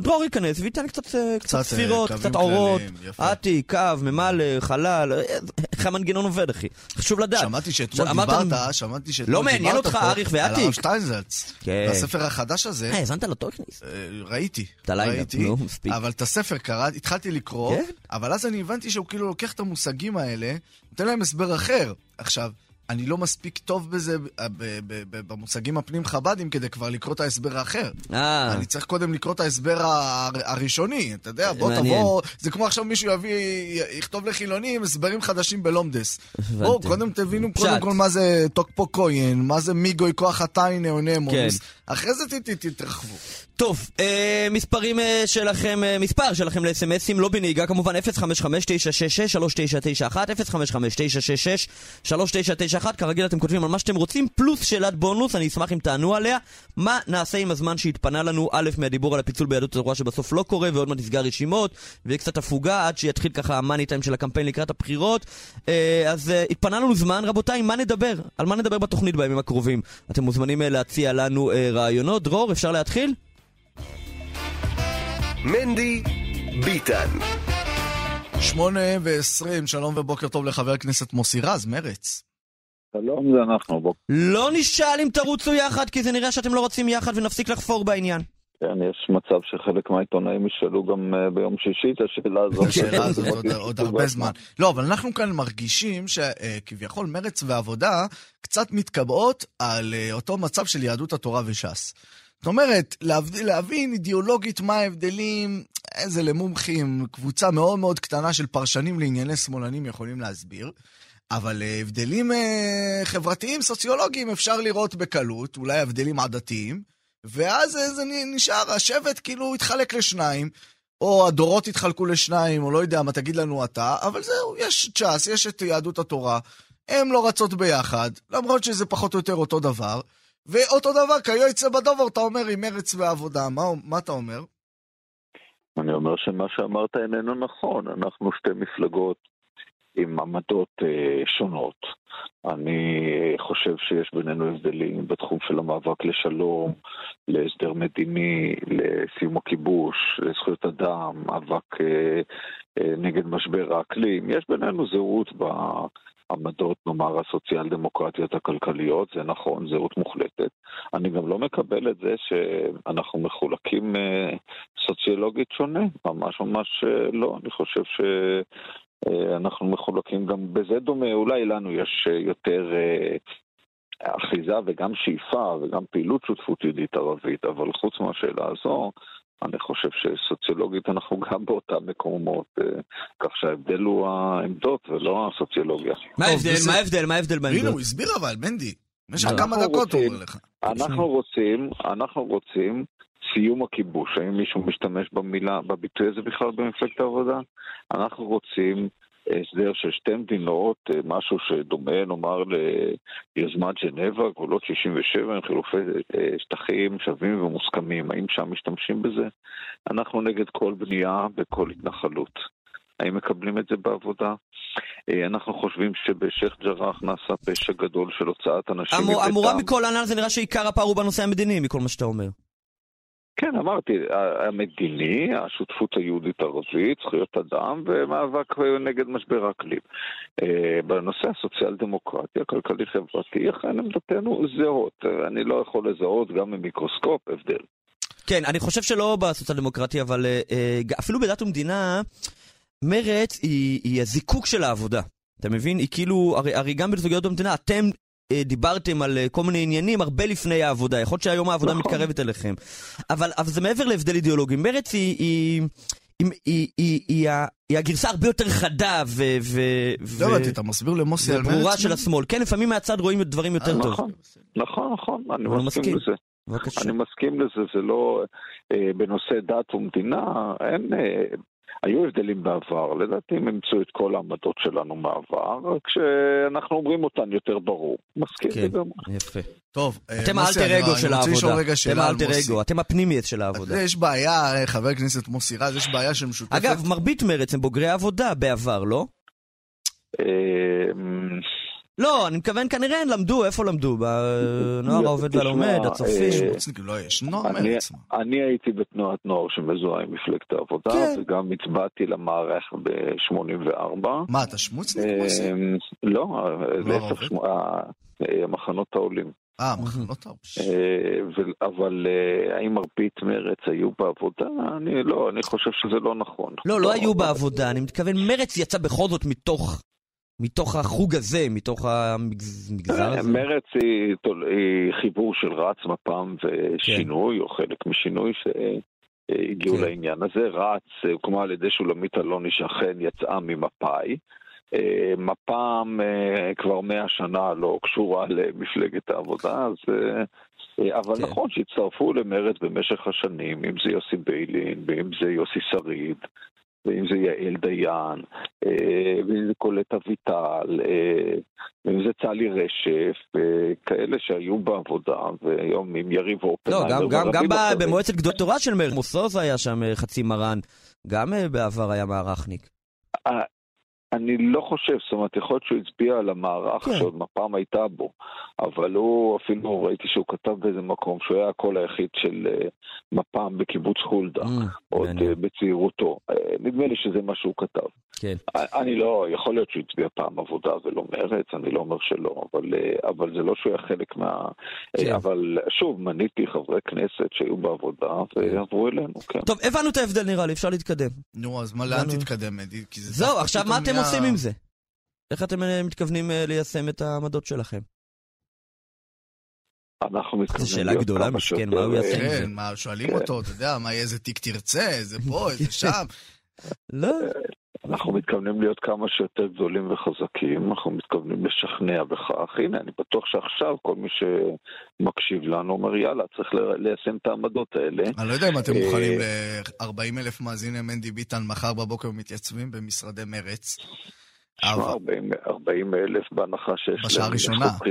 דרור ייכנס וייתן קצת, אה, קצת קצת, אה, ספירות, קצת אורות. אתי, קו, ממלא, חלל, אה, איך המנגנון עובד, אחי. חשוב לדעת. שמעתי שאתמול דיברת, שמעתי שאתמול לא דיברת מעניין אותך פה אריך על ואטיק? הרב שטיינזלץ. כן. החדש הזה, אה, האזנת לתוכניס? אה, ראיתי, את ראיתי, נו, מספיק. אבל את הספר קראתי, התחלתי לקרוא, כן? אבל אז אני הבנתי שהוא כאילו לוקח את המושגים האלה, נותן להם הסבר אחר. עכשיו, אני לא מספיק טוב בזה, במושגים הפנים חב"דים, כדי כבר לקרוא את ההסבר האחר. אה, אני צריך קודם לקרוא את ההסבר הראשוני, אתה יודע, בוא מעניין. תבוא, זה כמו עכשיו מישהו יביא, יכתוב לחילונים הסברים חדשים בלומדס. בואו, קודם תבינו פשט. קודם כל מה זה טוקפו קוין, מה זה מיגוי כוח התיין כן. נאונמוס, אחרי זה תתרחבו. טוב, אה, מספרים אה, שלכם, אה, מספר שלכם לאס.אם.אסים, לא בנהיגה כמובן, 055-966-3991, 055-966-3991, כרגיל אתם כותבים על מה שאתם רוצים, פלוס שאלת בונוס, אני אשמח אם תענו עליה. מה נעשה עם הזמן שהתפנה לנו, א', מהדיבור על הפיצול ביהדות התורה שבסוף לא קורה, ועוד מעט נסגר רשימות, ויהיה קצת הפוגה עד שיתחיל ככה המאני טיים של הקמפיין לקראת הבחירות. אה, אז אה, התפנה לנו זמן, רבותיי, מה נדבר? על מה נדבר בתוכנית בימים הקרובים? אתם מוזמנים אה, להציע לנו אה, רעיונות. דרור, אפשר להתחיל? מנדי ביטן. שמונה ועשרים, שלום ובוקר טוב לחבר הכנסת מוסי רז, מרץ. שלום, זה אנחנו. בוקר. לא נשאל אם תרוצו יחד, כי זה נראה שאתם לא רצים יחד ונפסיק לחפור בעניין. כן, יש מצב שחלק מהעיתונאים ישאלו גם אה, ביום שישי את השאלה הזאת. השאלה הזאת עוד- הרבה זמן. לא, אבל אנחנו כאן מרגישים שכביכול מרץ ועבודה קצת מתקבעות על אה, אותו מצב של יהדות התורה וש"ס. זאת אומרת, להב- להבין אידיאולוגית מה ההבדלים, איזה למומחים, קבוצה מאוד מאוד קטנה של פרשנים לענייני שמאלנים יכולים להסביר. אבל אה, הבדלים אה, חברתיים, סוציולוגיים, אפשר לראות בקלות, אולי הבדלים עדתיים, ואז אה, זה נשאר, השבט כאילו התחלק לשניים, או הדורות התחלקו לשניים, או לא יודע מה, תגיד לנו אתה, אבל זהו, יש ש"ס, יש את יהדות התורה, הן לא רצות ביחד, למרות שזה פחות או יותר אותו דבר, ואותו דבר, כיוצא בדובר, אתה אומר עם מרץ ועבודה, מה, מה אתה אומר? אני אומר שמה שאמרת איננו נכון. אנחנו שתי מפלגות עם עמדות אה, שונות. אני אה, חושב שיש בינינו הבדלים בתחום של המאבק לשלום, להסדר מדיני, לסיום הכיבוש, לזכויות אדם, מאבק אה, אה, נגד משבר האקלים. יש בינינו זהות בעמדות, נאמר, הסוציאל-דמוקרטיות הכלכליות, זה נכון, זהות מוחלטת. אני גם לא מקבל את זה שאנחנו מחולקים אה, סוציולוגית שונה, ממש ממש אה, לא. אני חושב ש... אה, אנחנו מחולקים גם בזה דומה, אולי לנו יש אה, יותר אה, אחיזה וגם שאיפה וגם פעילות שותפות יהודית ערבית, אבל חוץ מהשאלה הזו, אני חושב שסוציולוגית אנחנו *laughs* גם באותם מקומות, אה, כך שההבדל הוא העמדות ולא הסוציולוגיה. מה ההבדל? מה ההבדל? מה ההבדל הנה, בעמדות? הוא הסביר אבל, מנדי. במשך. כמה דקות הוא אומר לך. אנחנו רוצים, אנחנו רוצים סיום הכיבוש. האם מישהו משתמש במילה, בביטוי הזה בכלל במפלגת העבודה? אנחנו רוצים הסדר של שתי מדינות, אה, משהו שדומה, נאמר, ליוזמת ז'נבה, גבולות 67, עם חילופי אה, שטחים שווים ומוסכמים. האם שם משתמשים בזה? אנחנו נגד כל בנייה בכל התנחלות. האם מקבלים את זה בעבודה? אה, אנחנו חושבים שבשייח' ג'ראח נעשה פשע גדול של הוצאת אנשים אמור- אמורה מביתם. מכל הנ"ל זה נראה שעיקר הפער הוא בנושא המדיני, מכל מה שאתה אומר. כן, אמרתי, המדיני, השותפות היהודית-ערבית, זכויות אדם ומאבק נגד משבר האקלים. אה, בנושא הסוציאל-דמוקרטי, הכלכלי-חברתי, אכן עמדתנו זהות. אני לא יכול לזהות גם ממיקרוסקופ הבדל. כן, אני חושב שלא בסוציאל דמוקרטי, אבל אה, אה, אפילו בדת ומדינה, מרץ היא, היא הזיקוק של העבודה. אתה מבין? היא כאילו, הרי, הרי גם בסוגיות במדינה, אתם דיברתם על אה, כל מיני עניינים הרבה לפני העבודה. יכול להיות שהיום העבודה נכון. מתקרבת אליכם. אבל, אבל זה מעבר להבדל אידיאולוגי. מרץ היא... היא היא, היא, היא, היא, הגרסה הרבה יותר חדה ו... ו, לא הבנתי, אתה מסביר למוסי על מרץ? וברורה של השמאל. כן, לפעמים מהצד רואים דברים יותר אה, טוב. נכון, נכון, נכון, אני מסכים. לזה. בבקשה. אני מסכים לזה, זה לא... אה, בנושא דת ומדינה, אין... אה, היו הבדלים בעבר, לדעתי הם אימצו את כל העמדות שלנו מהעבר, רק שאנחנו אומרים אותן יותר ברור. מסכים כן. לגמרי. יפה. טוב, אה, אתם האלטר אגו של העבודה. אתם האלטר. אגו, אתם הפנימיוס של העבודה. יש בעיה, אה, חבר הכנסת מוסי רז, יש בעיה שמשותפת. אגב, מרבית מרץ הם בוגרי עבודה בעבר, לא? אה, לא, אני מתכוון כנראה הם למדו, איפה למדו? בנוער *laughs* העובד והלומד, הצופים. אה, שמוצניקים, לא, יש נוער אני-. מה. אני הייתי בתנועת נוער שמזוהה עם מפלגת העבודה, כן. וגם הצבעתי למערך ב-84. מה, אתה שמוצניק מוסי? לא? להפך, אה, מחנות העולים. אה, מחנות העובד. אה, ו- אבל אה, האם מרבית מרץ היו בעבודה? אני לא, אני חושב שזה לא נכון. לא, לא היו בעבודה, אני מתכוון, מרץ יצא בכל זאת מתוך... מתוך החוג הזה, מתוך המגזר אה, הזה. מרץ היא, חיבור של רץ, מפ"ם כן. ושינוי, או חלק משינוי שהגיעו כן. לעניין הזה. רץ אה, הוקמה על ידי שולמית אלוני שאכן יצאה ממפא"י. אה, מפ"ם אה, כבר מאה שנה לא קשורה למפלגת העבודה, אז... אה, אה, אבל כן. נכון שהצטרפו למרץ במשך השנים, אם זה יוסי ביילין, ואם זה יוסי שריד, ואם זה יעל דיין, אה, ואם זה קולט אביטל, אה, ואם זה צלי רשף, אה, כאלה שהיו בעבודה, והיום עם יריב לא, אופנהיימר. גם, גם, גם. במועצת גדול תורה של מרץ, מוסוז היה שם חצי מרן, גם בעבר היה מערכניק. אני לא חושב, זאת אומרת, יכול להיות שהוא הצביע על המערך כן. שעוד מפ"ם הייתה בו, אבל הוא, אפילו ראיתי שהוא כתב באיזה מקום שהוא היה הקול היחיד של אה, מפ"ם בקיבוץ חולדה, Mm, עוד. אה, בצעירותו. נדמה לי שזה מה שהוא כתב. כן. אני לא, יכול להיות שהוא הצביע פעם עבודה ולא מרץ, אני לא אומר שלא, אבל, אה, אבל זה לא שהוא היה חלק מה... כן. אה, אבל שוב, מניתי חברי כנסת שהיו בעבודה ועברו אלינו, כן. טוב, הבנו את ההבדל נראה לי, אפשר להתקדם. נו, אז מה, לאן. תתקדם, אדי? זה זהו, עכשיו מה אתם נהיה- עושים עם זה? איך אתם אה, מתכוונים ליישם את העמדות שלכם? אנחנו מתכוונים זו שאלה גדולה, שיותר, מה הוא יעשה? אה, כן, מה, שואלים כן. אותו, אתה יודע, מה, איזה תיק תרצה, איזה פה, איזה *laughs* שם. לא, אנחנו מתכוונים להיות כמה שיותר גדולים וחזקים, אנחנו מתכוונים לשכנע בכך. הנה, אני בטוח שעכשיו כל מי שמקשיב לנו אומר, יאללה, צריך ליישם את העמדות האלה. אני לא יודע אם אתם אה, מוכנים ל-40 אלף מאזיני מנדי ביטן מחר בבוקר מתייצבים במשרדי מרץ. תשמע, אבל- 40 40 אלף בהנחה שיש בשעה להם הראשונה. זכות,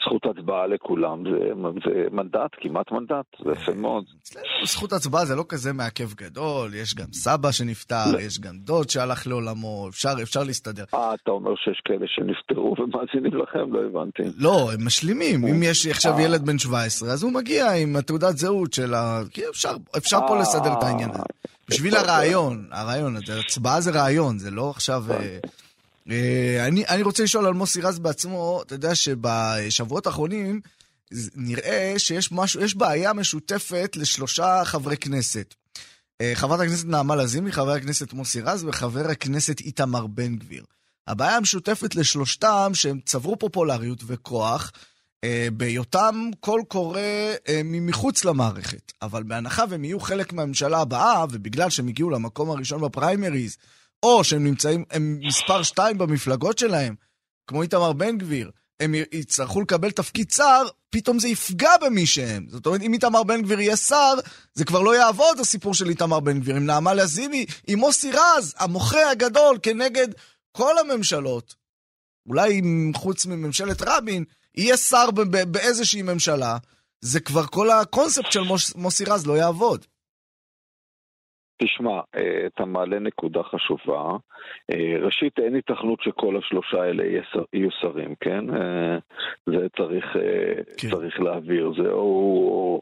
זכות הצבעה לכולם, זה, זה מנדט, כמעט מנדט, זה יפה מאוד. אצלנו זכות הצבעה זה לא כזה מעכב גדול, יש גם סבא שנפטר, לא. יש גם דוד שהלך לעולמו, אפשר, אפשר להסתדר. אה, אתה אומר שיש כאלה שנפטרו ומאזינים לכם? לא הבנתי. לא, הם משלימים. אם יש עכשיו אה. ילד בן 17, אז הוא מגיע עם התעודת זהות של ה... כי אפשר, אפשר פה אה, לסדר את העניין הזה. בשביל הרעיון, הרעיון, הצבעה זה רעיון, זה לא עכשיו... אה, אני, אני רוצה לשאול על מוסי רז בעצמו, אתה יודע שבשבועות האחרונים נראה שיש משהו, יש בעיה משותפת לשלושה חברי כנסת. אה, חברת הכנסת נעמה לזימי, חבר הכנסת מוסי רז וחבר הכנסת איתמר בן גביר. הבעיה המשותפת לשלושתם שהם צברו פופולריות וכוח אה, בהיותם קול קורא אה, מחוץ למערכת. אבל בהנחה והם יהיו חלק מהממשלה הבאה, ובגלל שהם הגיעו למקום הראשון בפריימריז, או שהם נמצאים, הם מספר שתיים במפלגות שלהם, כמו איתמר בן גביר, הם יצטרכו לקבל תפקיד שר, פתאום זה יפגע במי שהם. זאת אומרת, אם איתמר בן גביר יהיה שר, זה כבר לא יעבוד הסיפור של איתמר בן גביר. עם נעמה לזימי, עם מוסי רז, המוחה הגדול כנגד כל הממשלות, אולי חוץ מממשלת רבין, יהיה שר באיזושהי ממשלה, זה כבר כל הקונספט של מוש, מוסי רז לא יעבוד. תשמע, אה, אתה מעלה נקודה חשובה. אה, ראשית, אין היתכנות שכל השלושה האלה יהיו שרים, כן? אה, זה צריך, כן. צריך להעביר, זה או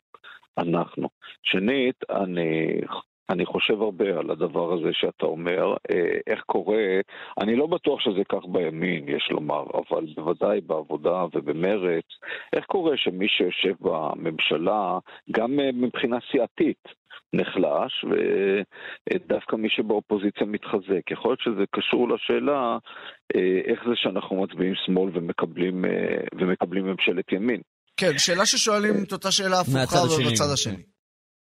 אנחנו. שנית, אני... אני חושב הרבה על הדבר הזה שאתה אומר, אה, איך קורה, אני לא בטוח שזה כך בימין, יש לומר, אבל בוודאי בעבודה ובמרץ, איך קורה שמי שיושב בממשלה, גם אה, מבחינה סיעתית, נחלש, ודווקא מי שבאופוזיציה מתחזק. יכול להיות שזה קשור לשאלה אה, איך זה שאנחנו מצביעים שמאל ומקבלים, ומקבלים ממשלת ימין. כן, שאלה ששואלים את אותה שאלה הפוכה מהצד השני. בצד השני.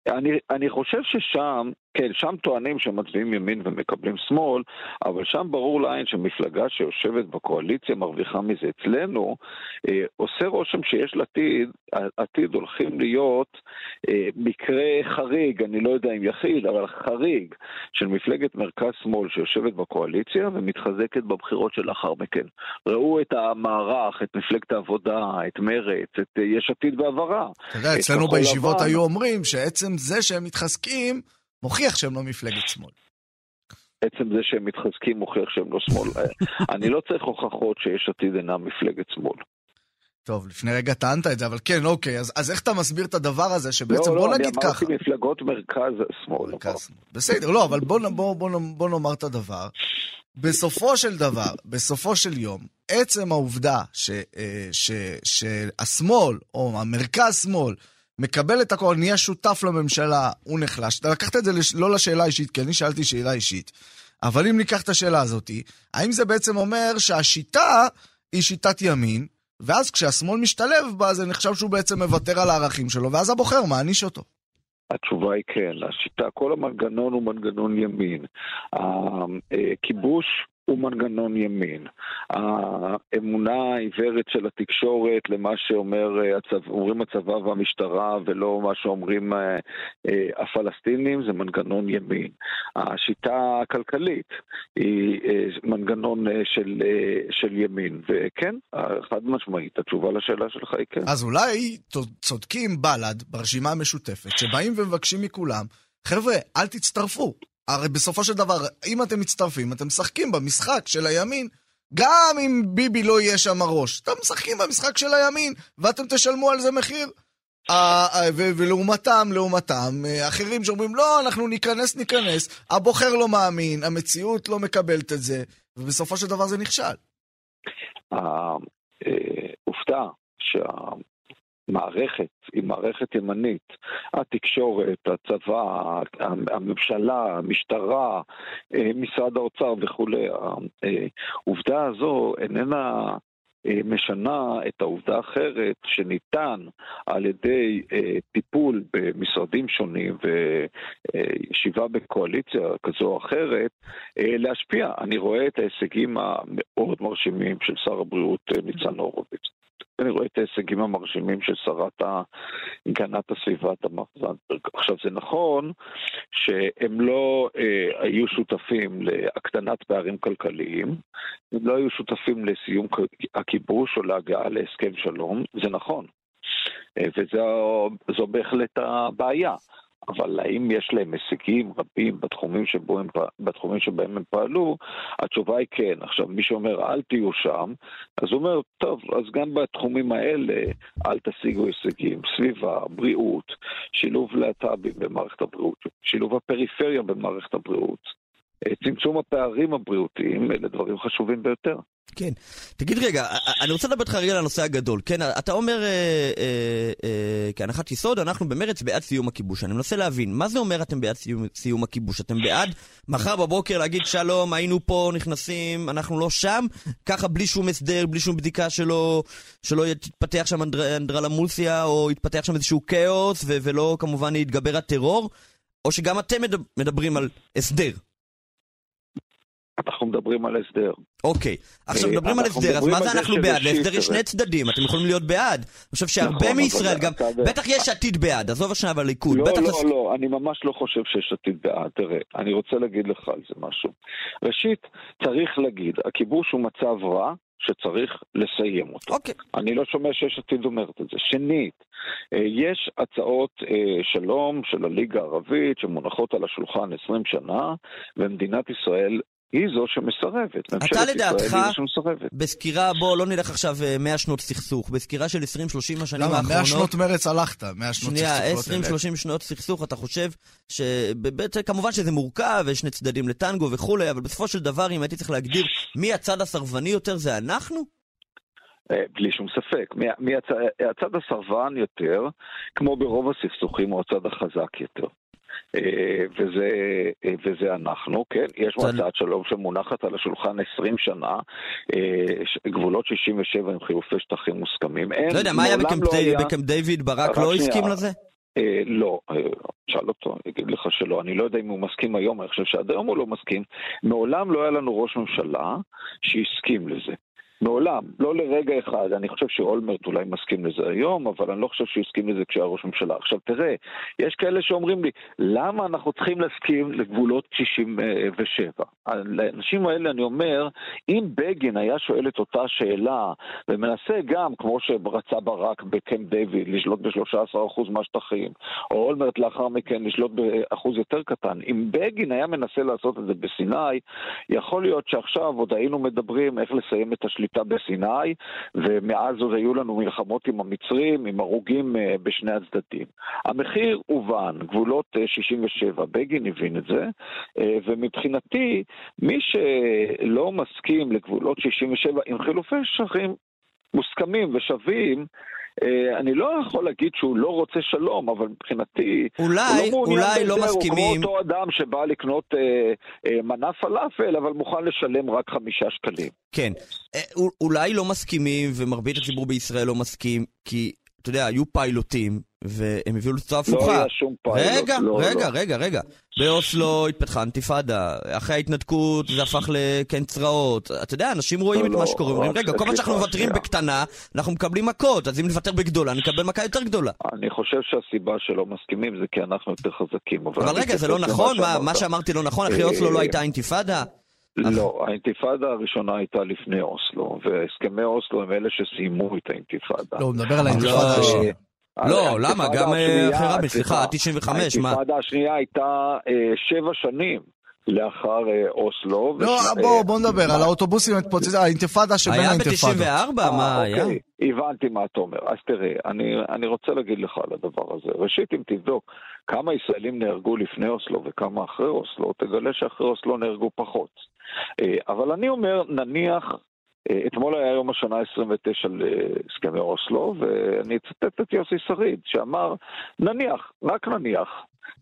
אני, אני חושב ששם, כן, שם טוענים שמצביעים ימין ומקבלים שמאל, אבל שם ברור לעין שמפלגה שיושבת בקואליציה מרוויחה מזה. אצלנו אה, עושה רושם שיש לעתיד, עתיד הולכים להיות אה, מקרה חריג, אני לא יודע אם יחיד, אבל חריג, של מפלגת מרכז-שמאל שיושבת בקואליציה ומתחזקת בבחירות שלאחר מכן. ראו את המערך, את מפלגת העבודה, את מרצ, את אה, יש עתיד בעברה. אתה יודע, אצלנו בישיבות לבן. היו אומרים שעצם זה שהם מתחזקים, מוכיח שהם לא מפלגת שמאל. עצם זה שהם מתחזקים מוכיח שהם לא שמאל. *laughs* אני לא צריך הוכחות שיש עתיד אינה מפלגת שמאל. טוב, לפני רגע טענת את זה, אבל כן, אוקיי, אז, אז איך אתה מסביר את הדבר הזה, שבעצם לא, בוא לא, נגיד ככה... לא, לא, אני אמרתי מפלגות מרכז-שמאל. מרכז, בסדר, לא, אבל בוא, בוא, בוא, בוא נאמר את הדבר. בסופו של דבר, בסופו של יום, עצם העובדה ש, אה, ש, שהשמאל, או המרכז-שמאל, מקבל את הכל, נהיה שותף לממשלה, הוא נחלש. אתה לקחת את זה לש... לא לשאלה אישית, כי אני שאלתי שאלה אישית. אבל אם ניקח את השאלה הזאת, האם זה בעצם אומר שהשיטה היא שיטת ימין, ואז כשהשמאל משתלב בה, זה נחשב שהוא בעצם מוותר על הערכים שלו, ואז הבוחר מעניש אותו. התשובה היא כן, השיטה, כל המנגנון הוא מנגנון ימין. הכיבוש הוא מנגנון ימין. האמונה העיוורת של התקשורת למה שאומרים אה, הצבא והמשטרה ולא מה שאומרים אה, אה, הפלסטינים זה מנגנון ימין. השיטה הכלכלית היא מנגנון של, של ימין, וכן, חד משמעית, התשובה לשאלה שלך היא כן. אז אולי צודקים בל"ד ברשימה המשותפת, שבאים ומבקשים מכולם, חבר'ה, אל תצטרפו. הרי בסופו של דבר, אם אתם מצטרפים, אתם משחקים במשחק של הימין. גם אם ביבי לא יהיה שם הראש, אתם משחקים במשחק של הימין, ואתם תשלמו על זה מחיר. ולעומתם, לעומתם, אה, אחרים שאומרים, לא, אנחנו ניכנס, ניכנס, הבוחר לא מאמין, המציאות לא מקבלת את זה, ובסופו של דבר זה נכשל. אה, שה... מערכת, היא מערכת ימנית, התקשורת, הצבא, הממשלה, המשטרה, אה, משרד האוצר וכולי. העובדה הזו איננה אה, משנה את העובדה האחרת שניתן על ידי אה, טיפול במשרדים שונים וישיבה בקואליציה כזו או אחרת להשפיע. אני רואה את ההישגים המאוד מרשימים של שר הבריאות ניצן הורוביץ. אני רואה את ההישגים המרשימים של שרת הגנת הסביבה תמר זנדברג. עכשיו, זה נכון שהם לא אה, היו שותפים להקטנת פערים כלכליים, הם לא היו שותפים לסיום הכיבוש או להגעה להסכם שלום, זה נכון. אה, וזו בהחלט הבעיה. אבל האם יש להם הישגים רבים בתחומים, הם, בתחומים שבהם הם פעלו? התשובה היא כן. עכשיו, מי שאומר אל תהיו שם, אז הוא אומר, טוב, אז גם בתחומים האלה אל תשיגו הישגים. סביבה, בריאות, שילוב להט"בים במערכת הבריאות, שילוב הפריפריה במערכת הבריאות. צמצום הפערים הבריאותיים, אלה דברים חשובים ביותר. כן. תגיד רגע, אני רוצה לדבר איתך רגע על הנושא הגדול. כן, אתה אומר, אה, אה, אה, כהנחת יסוד, אנחנו במרץ בעד סיום הכיבוש. אני מנסה להבין, מה זה אומר אתם בעד סיום, סיום הכיבוש? אתם בעד מחר בבוקר להגיד שלום, היינו פה, נכנסים, אנחנו לא שם, ככה בלי שום הסדר, בלי שום בדיקה שלא, שלא תתפתח שם אנדר, אנדרלמוסיה, או יתפתח שם איזשהו כאוס, ולא כמובן יתגבר הטרור? או שגם אתם מדברים על הסדר? אנחנו מדברים על הסדר. אוקיי, עכשיו אה, מדברים על הסדר, אז מה זה אנחנו בעד? להסדר יש שני צדדים, אתם יכולים להיות בעד. אני חושב שהרבה נכון, מישראל גם, בטח יש עתיד בעד, עזוב השנייה בליכוד. לא, לא, לא, אני ממש לא חושב שיש עתיד בעד. תראה, אני רוצה להגיד לך על זה משהו. ראשית, צריך להגיד, הכיבוש הוא מצב רע, שצריך לסיים אותו. אוקיי. Okay. אני לא שומע שיש עתיד אומרת את זה. שנית, אה, יש הצעות אה, שלום של הליגה הערבית שמונחות על השולחן 20 שנה, ומדינת ישראל היא זו שמסרבת. אתה לדעתך, בסקירה, בוא לא נלך עכשיו 100 אה, שנות סכסוך, בסקירה של 20-30 השנים האחרונות... למה? 100 שנות מרץ הלכת, 100 שנות סכסוך. שנייה, 20-30 שנות סכסוך, אתה חושב כמובן שזה מורכב, יש שני צדדים לטנגו וכולי, אבל בסופו של דבר, אם הייתי צריך להגדיר מי הצד הסרבני יותר, זה אנחנו? אה, בלי שום ספק. מי הצד, הצד הסרבן יותר, כמו ברוב הסכסוכים, הוא הצד החזק יותר. אה, וזה, אה, וזה אנחנו, כן? יש מועצת שלום שמונחת על השולחן 20 שנה, אה, גבולות 67 עם חילופי שטחים מוסכמים. אין, לא יודע, מה היה בקמפ לא היה... דיוויד ברק לא הסכים לזה? אה, לא, שאל אותו, אגיד לך שלא. אני לא יודע אם הוא מסכים היום, אני חושב שעד היום הוא לא מסכים. מעולם לא היה לנו ראש ממשלה שהסכים לזה. מעולם, לא לרגע אחד. אני חושב שאולמרט אולי מסכים לזה היום, אבל אני לא חושב שהוא הסכים לזה כשהיה ראש ממשלה. עכשיו תראה, יש כאלה שאומרים לי, למה אנחנו צריכים להסכים לגבולות 67? לאנשים האלה אני אומר, אם בגין היה שואל את אותה שאלה, ומנסה גם, כמו שרצה ברק בקמפ דיוויד, לשלוט ב-13% מהשטחים, או אולמרט לאחר מכן לשלוט באחוז יותר קטן, אם בגין היה מנסה לעשות את זה בסיני, יכול להיות שעכשיו עוד היינו מדברים איך לסיים את השליטה בסיני, ומאז עוד היו לנו מלחמות עם המצרים, עם הרוגים אה, בשני הצדדים. המחיר הובן, גבולות 67, אה, בגין הבין את זה, אה, ומבחינתי, מי שלא מסכים לגבולות 67 עם חילופי שטחים מוסכמים ושווים, אני לא יכול להגיד שהוא לא רוצה שלום, אבל מבחינתי... אולי, לא אולי לא מסכימים... הוא כמו אותו אדם שבא לקנות אה, אה, מנה פלאפל, אבל מוכן לשלם רק חמישה שקלים. כן. אה, אולי לא מסכימים, ומרבית הציבור בישראל לא מסכים, כי, אתה יודע, היו פיילוטים והם הביאו לתוצאה הפוכה. לא היה שום פיילוט. רגע, לא, רגע, לא. רגע, רגע. באוסלו התפתחה אינתיפאדה, אחרי ההתנתקות זה הפך לקן צרעות. אתה יודע, אנשים רואים לא, את לא, מה שקורה, אומרים, רק רגע, כל פעם שאנחנו מוותרים. בקטנה, אנחנו מקבלים מכות, אז אם נוותר בגדולה, נקבל מכה יותר גדולה. אני חושב שהסיבה שלא מסכימים זה כי אנחנו יותר חזקים. אבל אני רגע, זה לא נכון? מה-. מה שאמרתי לא נכון? אחרי אה, אוסלו לא הייתה אינתיפאדה? לא, האינתיפאדה הראשונה הייתה לפני אוסלו, והסכמי אוסלו הם אלה שסיימו את האינתיפאדה. לא, הוא מדבר על לא. האינתיפאדה השנייה. לא, למה? גם, אה, אחרי רבין, סליחה, עד 95, מה? האינתיפאדה השנייה הייתה אה, שבע שנים לאחר אה, אוסלו. לא, ושנה- בוא, אה, בוא נדבר על האוטובוסים המתפוצצים, האינתיפאדה שבין היה האינתיפאדות. ב-94? אה, מה היה? אוקיי, הבנתי מה אתה אומר. אז תראה, אני, אני רוצה להגיד לך על הדבר הזה. ראשית, אם תבדוק כמה ישראלים נהרגו לפני אוסלו וכמה אחרי אוסלו, תגלה שאחרי אוסלו נהרגו פחות. אה, אבל אני אומר, נניח, אה, אתמול היה יום השנה 29 להסכמי אוסלו, ואני אצטט את יוסי שריד, שאמר, נניח, רק נניח,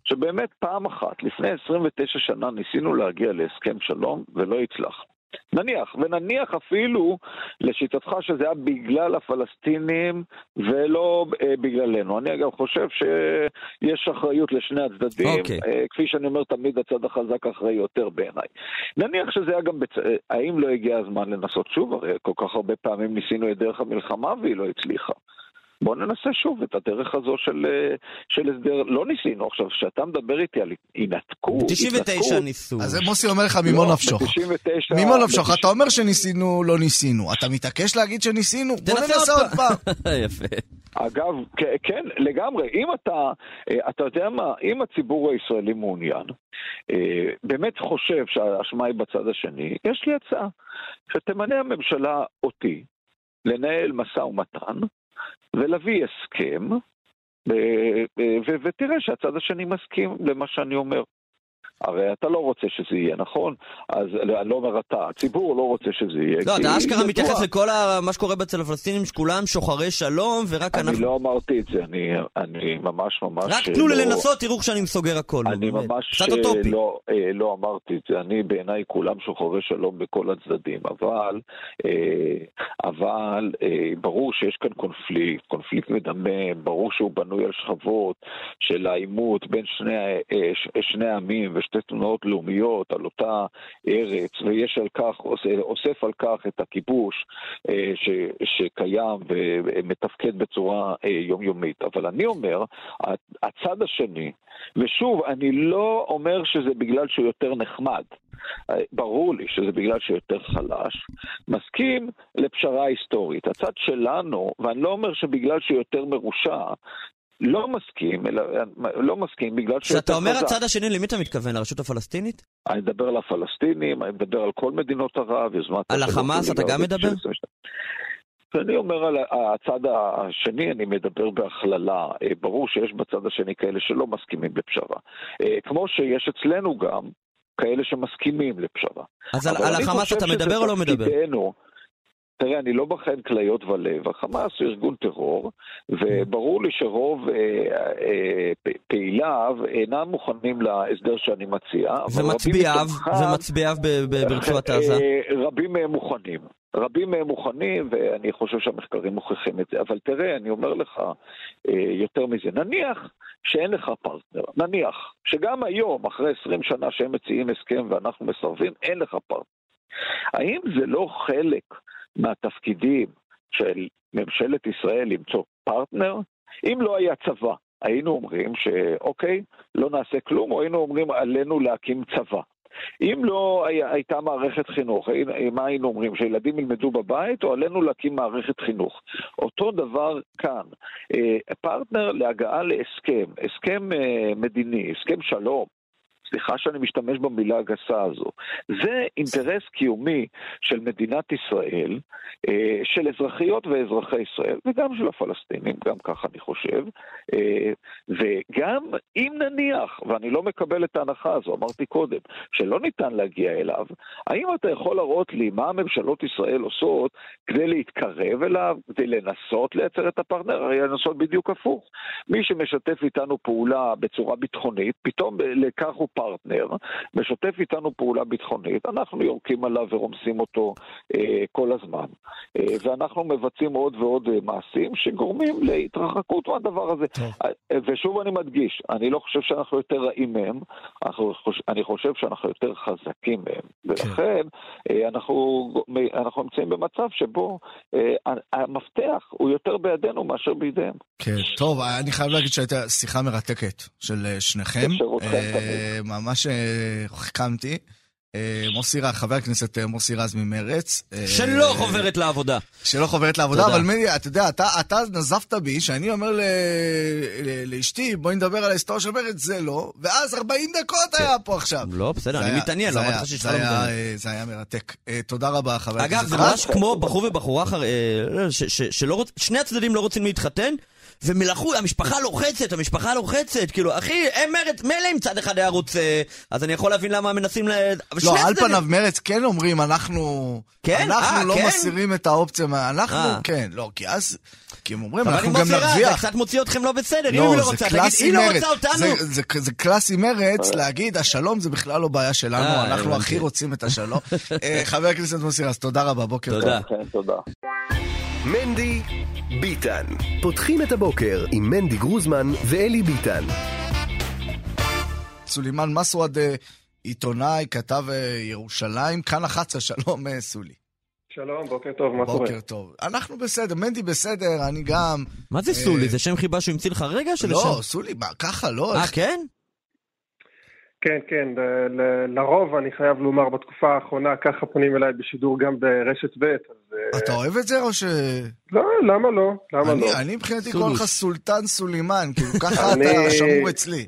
שבאמת פעם אחת, לפני 29 שנה, ניסינו להגיע להסכם שלום ולא הצלח. נניח, ונניח אפילו לשיטתך שזה היה בגלל הפלסטינים ולא אה, בגללנו. אני אגב חושב שיש אחריות לשני הצדדים, אוקיי. אה, כפי שאני אומר תמיד הצד החזק אחראי יותר בעיניי. נניח שזה היה גם, בצ... אה, האם לא הגיע הזמן לנסות שוב? הרי כל כך הרבה פעמים ניסינו את דרך המלחמה והיא לא הצליחה. בואו ננסה שוב את הדרך הזו של, אה, של הסדר, לא ניסינו עכשיו, כשאתה מדבר איתי על התנתקות, ב-99 התנתקות, ניסו. אז מוסי אומר לך ממו לא, נפשוך. ב-99, ממו נפשוך, אתה אומר שניסינו, לא ניסינו. אתה מתעקש להגיד שניסינו? בוא תנסה ננסה עוד פעם. *laughs* יפה. אגב, כן, לגמרי. אם אתה, אה, אתה יודע מה, אם הציבור הישראלי מעוניין, אה, באמת חושב שהאשמה היא בצד השני, יש לי הצעה. שתמנה הממשלה אותי לנהל משא ומתן ולהביא הסכם, ותראה שהצד השני מסכים למה שאני אומר. הרי אתה לא רוצה שזה יהיה, נכון? אז אני לא אומר אתה, הציבור לא רוצה שזה יהיה. לא, אתה אשכרה. מתייחס לכל ה- מה שקורה אצל הפלסטינים, שכולם שוחרי שלום, ורק אני אנחנו... לא אמרתי את זה, אני, אני ממש ממש... רק תנו לי לא- לנסות, תראו שאני סוגר הכל. אני באמת. ממש אוטופי. לא, אה, לא אמרתי את זה, אני בעיניי כולם שוחרי שלום בכל הצדדים, אבל, אה, אבל אה, ברור שיש כאן קונפליקט, קונפליקט מדמם, ברור שהוא בנוי על שכבות של העימות בין שני, אה, שני העמים ושתי תנועות לאומיות על אותה ארץ, ויש על כך, אוס- אוסף על כך את הכיבוש אה, ש, שקיים ומתפקד בצורה אה, יומיומית. אבל אני אומר, הצד השני, ושוב, אני לא אומר שזה בגלל שהוא יותר נחמד. אה, ברור לי שזה בגלל שהוא יותר חלש, מסכים לפשרה היסטורית. הצד שלנו, ואני לא אומר שבגלל שהוא יותר מרושע, לא מסכים, אלא לא מסכים בגלל שהוא כשאתה אומר חזק. הצד השני, למי אתה מתכוון? לרשות הפלסטינית? אני מדבר על הפלסטינים, אני מדבר על כל מדינות ערב, יוזמת... על החמאס אתה גם מדבר? הערבית של 22. ואני אומר על הצד השני, אני מדבר בהכללה. אה, ברור שיש בצד השני כאלה שלא מסכימים לפשרה. אה, כמו שיש אצלנו גם כאלה שמסכימים לפשרה. אז על על החמאס אתה מדבר או לא מדבר? תפקידנו. תראה, אני לא בחן כליות ולב. החמאס הוא ארגון טרור, וברור לי שרוב אה, אה, פעיליו אינם מוכנים להסדר שאני מציע. ומצביעיו, ומצביעיו ברצועת עזה? אה, רבים מהם מוכנים. רבים מהם מוכנים, ואני חושב שהמחקרים מוכיחים את זה. אבל תראה, אני אומר לך אה, יותר מזה. נניח שאין לך פרטנר. נניח שגם היום, אחרי 20 שנה שהם מציעים הסכם ואנחנו מסרבים, אין לך פרטנר. האם זה לא חלק מהתפקידים של ממשלת ישראל למצוא פרטנר, אם לא היה צבא, היינו אומרים שאוקיי, לא נעשה כלום, או היינו אומרים עלינו להקים צבא. אם לא היה, הייתה מערכת חינוך, מה היינו אומרים? שילדים ילמדו בבית או עלינו להקים מערכת חינוך? אותו דבר כאן. אה, פרטנר להגעה להסכם, הסכם אה, מדיני, הסכם שלום. סליחה שאני משתמש במילה הגסה הזו. זה אינטרס קיומי של מדינת ישראל, אה, של אזרחיות ואזרחי ישראל, וגם של הפלסטינים, גם ככה אני חושב. אה, וגם אם נניח, ואני לא מקבל את ההנחה הזו, אמרתי קודם, שלא ניתן להגיע אליו, האם אתה יכול להראות לי מה הממשלות ישראל עושות כדי להתקרב אליו, כדי לנסות לייצר את הפרטנר? הרי לנסות בדיוק הפוך. מי שמשתף איתנו פעולה בצורה ביטחונית, פתאום לכך הוא פרטנר, משתף איתנו פעולה ביטחונית, אנחנו יורקים עליו ורומסים אותו אה, כל הזמן. אה, ואנחנו מבצעים עוד ועוד אה, מעשים שגורמים להתרחקות מהדבר הזה. אה, ושוב אני מדגיש, אני לא חושב שאנחנו יותר רעים מהם, אנחנו, אני חושב שאנחנו יותר חזקים מהם. ולכן כן. אה, אנחנו, אנחנו נמצאים במצב שבו אה, המפתח הוא יותר בידינו מאשר בידיהם. כן, טוב, אני חייב להגיד שהייתה שיחה מרתקת של אה, שניכם. אה, ממש אה, החכמתי. אה, מוסי רז, חבר הכנסת מוסי רז ממרץ. שלא חוברת לעבודה. שלא חוברת לעבודה, אבל מני, אתה יודע, אתה נזפת בי, שאני אומר לאשתי, בואי נדבר על ההיסטוריה של מרץ, זה לא, ואז 40 דקות היה פה עכשיו. לא, בסדר, אני מתעניין, לא אמרתי לך לא מתעניין. זה היה מרתק. תודה רבה, חבר הכנסת רז. אגב, זה ממש כמו בחור ובחורה, ששני הצדדים לא רוצים להתחתן, ומלאכו, המשפחה לוחצת, המשפחה לוחצת, כאילו, אחי, הם מרץ, מילא אם צד אחד היה רוצה, אז אני יכול להבין למה מנסים ל... לא, על פניו מרץ כן אומרים, אנחנו... כן? אנחנו אה, לא כן? מסירים את האופציה, אנחנו, 아. אה. כן, לא, כי אז... כי הם אומרים, אנחנו גם נרוויח. זה קצת מוציא אתכם לא בסדר, אם היא לא רוצה, תגיד, היא לא רוצה אותנו. זה קלאסי מרץ להגיד, השלום זה בכלל לא בעיה שלנו, אה, אנחנו הכי רוצים את השלום. *laughs* חבר הכנסת מוסי רז, תודה רבה, בוקר טוב. תודה. מנדי ביטן. פותחים את הבוקר עם מנדי גרוזמן ואלי ביטן. סולימאן מסווד, אה, עיתונאי, כתב אה, ירושלים, כאן 11, שלום אה, סולי. שלום, בוקר טוב, מה קורה? בוקר טוב. אנחנו בסדר, מנדי בסדר, אני גם... מה זה סולי? זה שם חיבה שהוא המציא לך רגע? לא, סולי, מה, ככה, לא? אה, כן? כן, כן, לרוב אני חייב לומר בתקופה האחרונה, ככה פונים אליי בשידור גם ברשת ב', אז... אה, אתה אוהב את זה או ש... לא, למה לא? למה אני, לא? אני מבחינתי קורא לך סולטן סולימאן, כאילו ככה אתה שמור אצלי.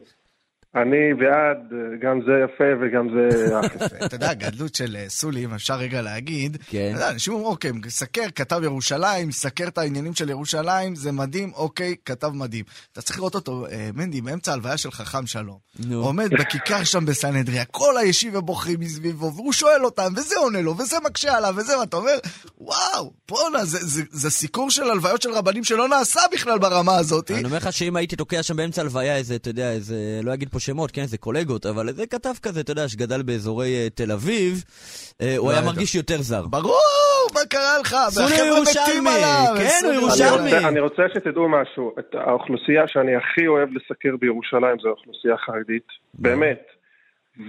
אני בעד, גם זה יפה וגם זה... *laughs* אתה יודע, גדלות של אה, סולי, אם אפשר רגע להגיד, כן. אנשים אומרים, אוקיי, סקר, כתב ירושלים, סקר את העניינים של ירושלים, זה מדהים, אוקיי, כתב מדהים. אתה צריך לראות אותו, אה, מנדי, באמצע ההלוויה של חכם שלום. עומד בכיכר שם בסנהדריה, כל הישיבה בוחרים מסביבו, והוא שואל אותם, וזה עונה לו, וזה מקשה עליו, וזה, ואתה אומר, וואו, בואנה, זה סיקור של הלוויות של רבנים שלא נעשה בכלל ברמה הזאת. אני אומר לך שאם הייתי תוקע שם באמצע הלוויה איזה, אתה יודע, איזה, לא אגיד פה שמות, כן, זה קולגות, אבל זה כתב כזה, אתה יודע, שגדל באזורי uh, תל אביב, uh, הוא היה מרגיש יותר זר. ברור, מה קרה לך? סוני ירושלמי, כן, הוא ירושלמי. אני רוצה שתדעו משהו, האוכלוסייה שאני הכי אוהב לסקר בירושלים זו האוכלוסייה החרדית, באמת.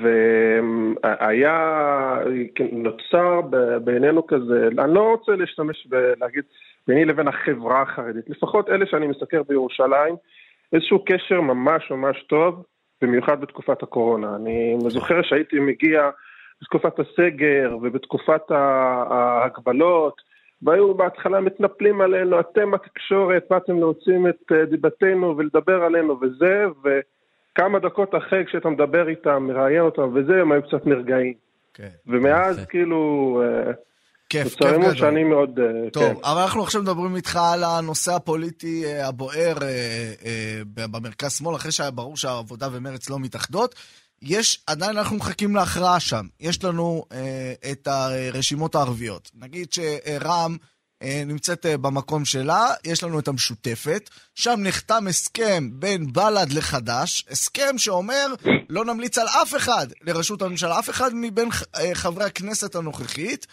והיה, נוצר בינינו כזה, אני לא רוצה להשתמש ולהגיד ביני לבין החברה החרדית, לפחות אלה שאני מסקר בירושלים, איזשהו קשר ממש ממש טוב, במיוחד בתקופת הקורונה. אני זוכר שהייתי מגיע בתקופת הסגר ובתקופת ההגבלות, והיו בהתחלה מתנפלים עלינו, אתם התקשורת, באתם להוציא את אה, דיבתנו ולדבר עלינו וזה, וכמה דקות אחרי כשאתה מדבר איתם, מראיין אותם וזה, הם היו קצת נרגעים. כן. ומאז כאילו... כיף, כיף גדול. שאני מאוד... אה, טוב, כן. אבל אנחנו עכשיו מדברים איתך על הנושא הפוליטי אה, הבוער אה, במרכז שמאל, אחרי שהיה ברור שהעבודה ומרץ לא מתאחדות. יש, עדיין אנחנו מחכים להכרעה שם. יש לנו אה, את הרשימות הערביות. נגיד שרע"מ אה, נמצאת אה, במקום שלה, יש לנו את המשותפת. שם נחתם הסכם בין בל"ד לחד"ש, הסכם שאומר לא נמליץ על אף אחד לראשות הממשלה, אף אחד מבין חברי הכנסת הנוכחית.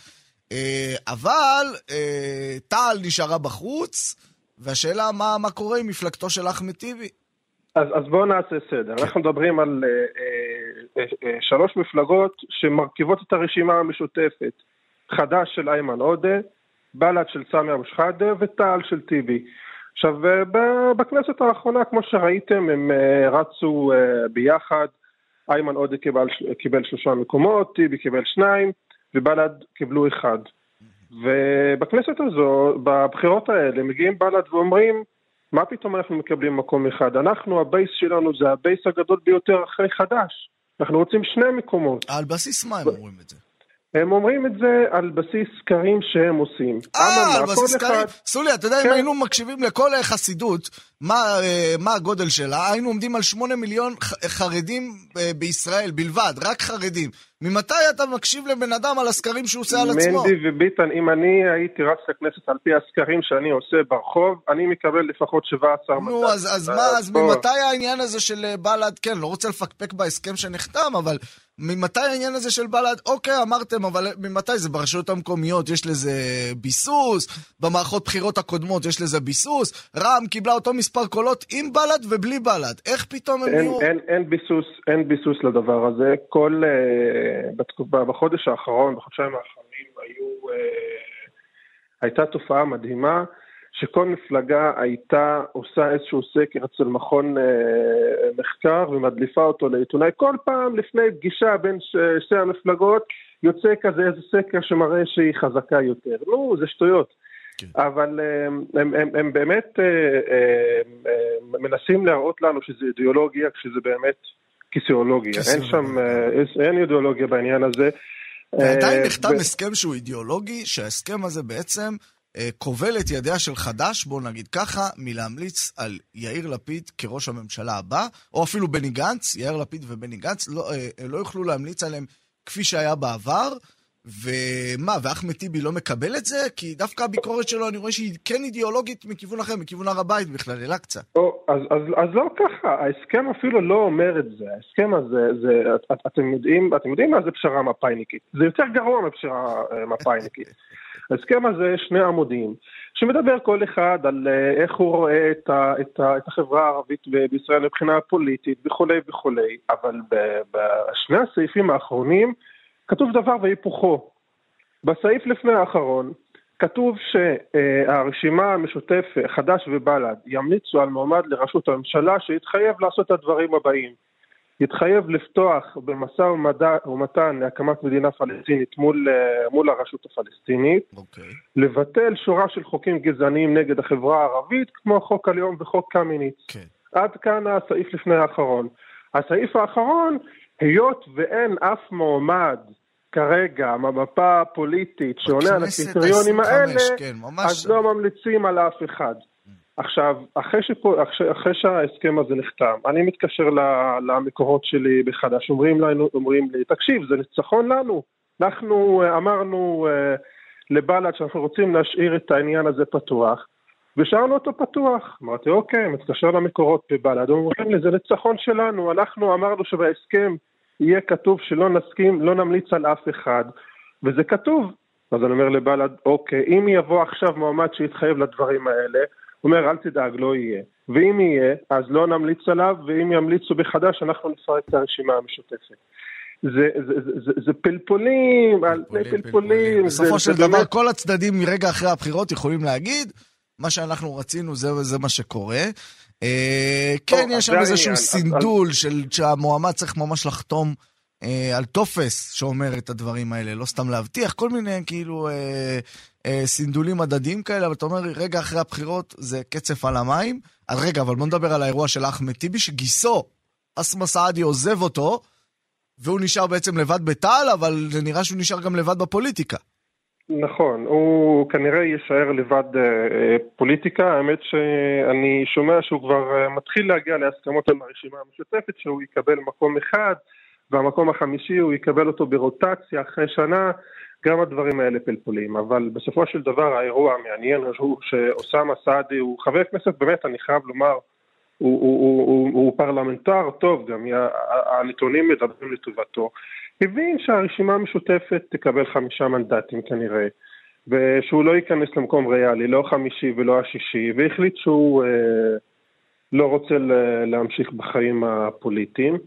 אה, אבל אה, טל נשארה בחוץ, והשאלה מה, מה קורה עם מפלגתו של אחמד טיבי. אז, אז בואו נעשה סדר. כן. אנחנו מדברים על אה, אה, אה, שלוש מפלגות שמרכיבות את הרשימה המשותפת. חד"ש של איימן עודה, בל"ד של סמי אבו שחאדה ותע"ל של טיבי. עכשיו, בכנסת האחרונה, כמו שראיתם, הם רצו ביחד, איימן עודה קיבל, קיבל שלושה מקומות, טיבי קיבל שניים, ובל"ד קיבלו אחד. ובכנסת הזו, בבחירות האלה, מגיעים בל"ד ואומרים, מה פתאום אנחנו מקבלים מקום אחד? אנחנו, ה base שלנו זה ה base הגדול ביותר אחרי חד"ש. אנחנו רוצים שני מקומות. על בסיס מה הם אומרים את זה? הם אומרים את זה על בסיס סקרים שהם עושים. אה, על בסיס סקרים? סולי, אתה יודע, אם כן. היינו מקשיבים לכל חסידות, אה, מה הגודל שלה, היינו עומדים על שמונה מיליון חרדים אה, בישראל בלבד, רק חרדים. ממתי אתה מקשיב לבן אדם על הסקרים שהוא עושה על עצמו? מנדי וביטן, אם אני הייתי רץ לכנסת על פי הסקרים שאני עושה ברחוב, אני מקבל לפחות 17 מנדטים. נו, אז, אז מה, אז ממתי העניין הזה של אה, בל"ד, כן, לא רוצה לפקפק בהסכם שנחתם, אבל ממתי העניין הזה של בל"ד, אוקיי, אמרתם, אבל ממתי זה ברשויות המקומיות, יש לזה ביסוס, במערכות בחירות הקודמות יש לזה ביסוס, רע"מ קיבלה אותו מספר קולות עם בל"ד ובלי בל"ד, איך פתאום הם נהיו... אין, אין, אין, ביסוס, אין ביסוס לדבר הזה, כל... Uh... בתקופה, בחודש האחרון, בחודשיים האחרונים, היו, אה, הייתה תופעה מדהימה, שכל מפלגה הייתה עושה איזשהו סקר אצל מכון אה, מחקר ומדליפה אותו לעיתונאי. כל פעם לפני פגישה בין שתי המפלגות יוצא כזה איזה סקר שמראה שהיא חזקה יותר. נו, זה שטויות. כן. אבל הם, הם, הם, הם באמת הם, הם מנסים להראות לנו שזה אידיאולוגיה, כשזה באמת כיסיולוגיה, אין שם, אה, אין אידיאולוגיה בעניין הזה. ועדיין אה, נחתם הסכם שהוא אידיאולוגי, שההסכם הזה בעצם אה, כובל את ידיה של חד"ש, בואו נגיד ככה, מלהמליץ על יאיר לפיד כראש הממשלה הבא, או אפילו בני גנץ, יאיר לפיד ובני גנץ, לא, לא יוכלו להמליץ עליהם כפי שהיה בעבר. ומה, ואחמד טיבי לא מקבל את זה? כי דווקא הביקורת שלו, אני רואה שהיא כן אידיאולוגית מכיוון אחר, מכיוון הר הבית בכלל, אל-אקצא. אז, אז, אז לא ככה, ההסכם אפילו לא אומר את זה. ההסכם הזה, זה, את, אתם, יודעים, אתם יודעים מה זה פשרה מפאיניקית. זה יותר גרוע מפשרה אה, מפאיניקית. *laughs* ההסכם הזה, שני עמודים, שמדבר כל אחד על אה, איך הוא רואה את, ה, את, ה, את החברה הערבית בישראל מבחינה פוליטית וכולי וכולי, אבל בשני הסעיפים האחרונים, כתוב דבר והיפוכו. בסעיף לפני האחרון כתוב שהרשימה המשותפת, חד"ש ובל"ד, ימליצו על מועמד לראשות הממשלה שיתחייב לעשות את הדברים הבאים. יתחייב לפתוח במשא ומתן להקמת מדינה פלסטינית מול, מול הרשות הפלסטינית, okay. אוקיי. לבטל שורה של חוקים גזעניים נגד החברה הערבית, כמו חוק הלאום וחוק קמיניץ. Okay. כן. עד כאן הסעיף לפני האחרון. הסעיף האחרון, היות ואין אף מועמד כרגע, המפה הפוליטית שעונה על הקריטריונים האלה, כן, אז לא ממליצים על אף אחד. עכשיו, אחרי, שפה, אחרי, אחרי שההסכם הזה נחתם, אני מתקשר למקורות שלי בחדש, אומרים, לנו, אומרים לי, תקשיב, זה ניצחון לנו. אנחנו אה, אמרנו uh, לבל"ד שאנחנו רוצים להשאיר את העניין הזה פתוח, ושארנו אותו פתוח. אמרתי, אוקיי, מתקשר למקורות בבל"ד, אומרים לי, זה ניצחון שלנו, אנחנו אמרנו שבהסכם יהיה כתוב שלא נסכים, לא נמליץ על אף אחד, וזה כתוב. אז אני אומר לבל"ד, אוקיי, אם יבוא עכשיו מועמד שיתחייב לדברים האלה, הוא אומר, אל תדאג, לא יהיה. ואם יהיה, אז לא נמליץ עליו, ואם ימליצו בחדש, אנחנו נפרק את הרשימה המשותפת. זה, זה, זה, זה, זה פלפולים, על פני פלפולים. בסופו של דבר, באמת... כל הצדדים מרגע אחרי הבחירות יכולים להגיד, מה שאנחנו רצינו זה, זה מה שקורה. אה, כן, יש שם איזשהו סינדול של שהמועמד צריך ממש לחתום אה, על טופס שאומר את הדברים האלה, לא סתם להבטיח, כל מיני כאילו אה, סינדולים הדדיים כאלה, אבל אתה אומר, רגע אחרי הבחירות זה קצף על המים. אז רגע, אבל בוא נדבר על האירוע של אחמד טיבי, שגיסו, אסמה סעדי עוזב אותו, והוא נשאר בעצם לבד בטל, אבל זה נראה שהוא נשאר גם לבד בפוליטיקה. נכון, הוא כנראה יישאר לבד אה, פוליטיקה, האמת שאני שומע שהוא כבר אה, מתחיל להגיע להסכמות עם הרשימה המשותפת שהוא יקבל מקום אחד והמקום החמישי הוא יקבל אותו ברוטציה אחרי שנה, גם הדברים האלה פלפולים, אבל בסופו של דבר האירוע המעניין הוא שאוסאמה סעדי הוא חבר כנסת באמת, אני חייב לומר, הוא, הוא, הוא, הוא, הוא פרלמנטר טוב, גם הנתונים מדברים לטובתו. הבין שהרשימה המשותפת תקבל חמישה מנדטים כנראה, ושהוא לא ייכנס למקום ריאלי, לא חמישי ולא השישי, והחליט שהוא אה, לא רוצה להמשיך בחיים הפוליטיים,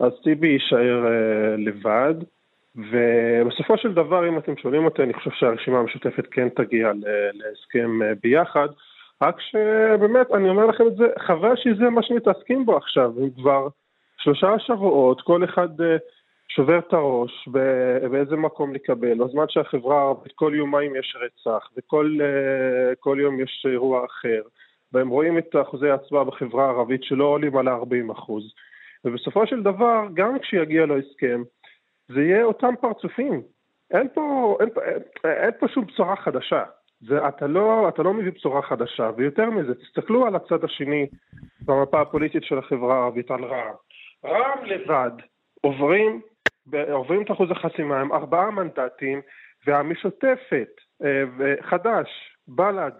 אז טיבי יישאר אה, לבד, ובסופו של דבר, אם אתם שואלים אותי, אני חושב שהרשימה המשותפת כן תגיע להסכם אה, ביחד, רק שבאמת, אני אומר לכם את זה, חבל שזה מה שמתעסקים בו עכשיו, הם כבר שלושה שבועות, כל אחד אה, שובר את הראש באיזה מקום לקבל, בזמן שהחברה הערבית כל יומיים יש רצח, וכל יום יש אירוע אחר. והם רואים את אחוזי ההצבעה בחברה הערבית שלא עולים על ה-40 אחוז. ובסופו של דבר, גם כשיגיע לו הסכם, זה יהיה אותם פרצופים. אין פה, אין, אין, אין פה שום בשורה חדשה. זה, אתה, לא, אתה לא מביא בשורה חדשה, ויותר מזה, תסתכלו על הצד השני במפה הפוליטית של החברה הערבית, על רע"מ. רע"מ לבד עוברים, עוברים את אחוז החסימה, הם ארבעה מנדטים, והמשותפת, אה, חד"ש, בל"ד,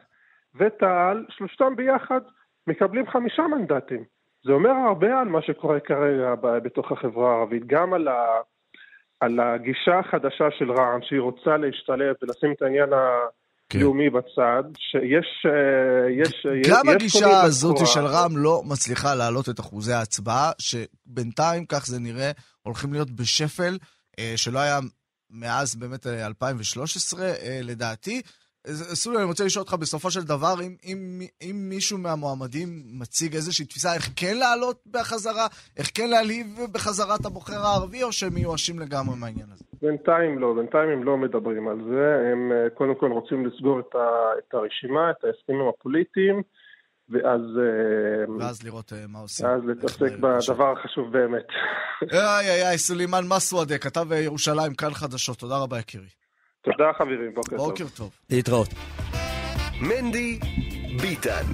ותע"ל, שלושתם ביחד מקבלים חמישה מנדטים. זה אומר הרבה על מה שקורה כרגע בתוך החברה הערבית, גם על, ה, על הגישה החדשה של רע"מ, שהיא רוצה להשתלב ולשים את העניין הלאומי כן. בצד, שיש... אה, יש, גם יש הגישה הזאת של רע"מ לא מצליחה להעלות את אחוזי ההצבעה, שבינתיים, כך זה נראה, הולכים להיות בשפל אה, שלא היה מאז באמת 2013, אה, לדעתי. סולי, אני רוצה לשאול אותך בסופו של דבר, אם, אם, אם מישהו מהמועמדים מציג איזושהי תפיסה איך כן לעלות בחזרה, איך כן להעליב בחזרה את הבוחר הערבי, או שהם מיואשים לגמרי מהעניין הזה? בינתיים לא, בינתיים הם לא מדברים על זה, הם אה, קודם כל רוצים לסגור את, ה, את הרשימה, את ההסכמים הפוליטיים, ואז... אה, ואז לראות אה, מה עושים. ואז להתעסק בדבר החשוב באמת. איי איי איי, סולימאן מסוודה, כתב ירושלים, כאן חדשות, תודה רבה יקירי. תודה חברים, בוקר טוב. בוקר טוב. להתראות. מנדי ביטן.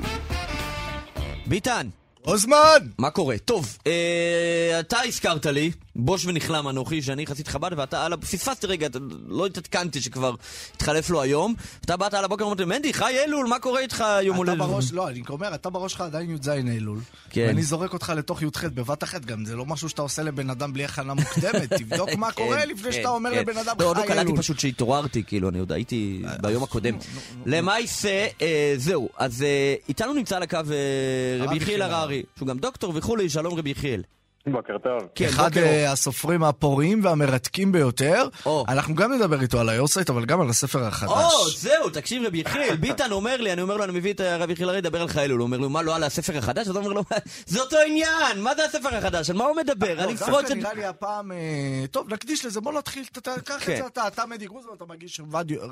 ביטן. אוזמן! מה קורה? טוב, אה, אתה הזכרת לי, בוש ונכלם אנוכי, שאני חסיד חב"ד, ואתה על ה... פספסתי רגע, לא התעדכנתי שכבר התחלף לו היום. אתה באת על הבוקר ואמרת לי, מנדי, חי אלול, מה קורה איתך יום הולדת? אתה בראש, לא, אני אומר, אתה בראש שלך עדיין י"ז אלול. כן. ואני זורק אותך לתוך י"ח בבת אחת, גם זה לא משהו שאתה עושה לבן אדם בלי הכנה מוקדמת. *laughs* תבדוק מה כן, קורה לפני שאתה כן, אומר כן. לבן אדם לא, חי אלול. לא, לא קלטתי פשוט שהתעוררתי, כאילו, אני עוד הייתי אה, ביום הקודם. למעשה, אה, זהו, אז אה, איתנו נמצא על הקו רבי יחיאל הררי, שהוא גם דוקטור וכולי, שלום רבי יחיאל. בוקר טוב. כן, אחד בוקר. אה, הסופרים הפוריים והמרתקים ביותר. או. אנחנו גם נדבר איתו על היורסייט, אבל גם על הספר החדש. או, זהו, תקשיב רבי יחיאל, *laughs* ביטן אומר לי, אני אומר לו, אני מביא את רבי יחיאל הרי לדבר על חיילול. הוא אומר לו, מה, לא על הספר החדש? אז הוא אומר לו, זה אותו עניין, מה זה הספר החדש? על מה הוא מדבר? אני אפרוץ את... נראה לי הפעם... אה, טוב, נקדיש לזה, בוא נתחיל, קח את כן. זה אתה, אתה מדי גרוזמן, אתה מגיש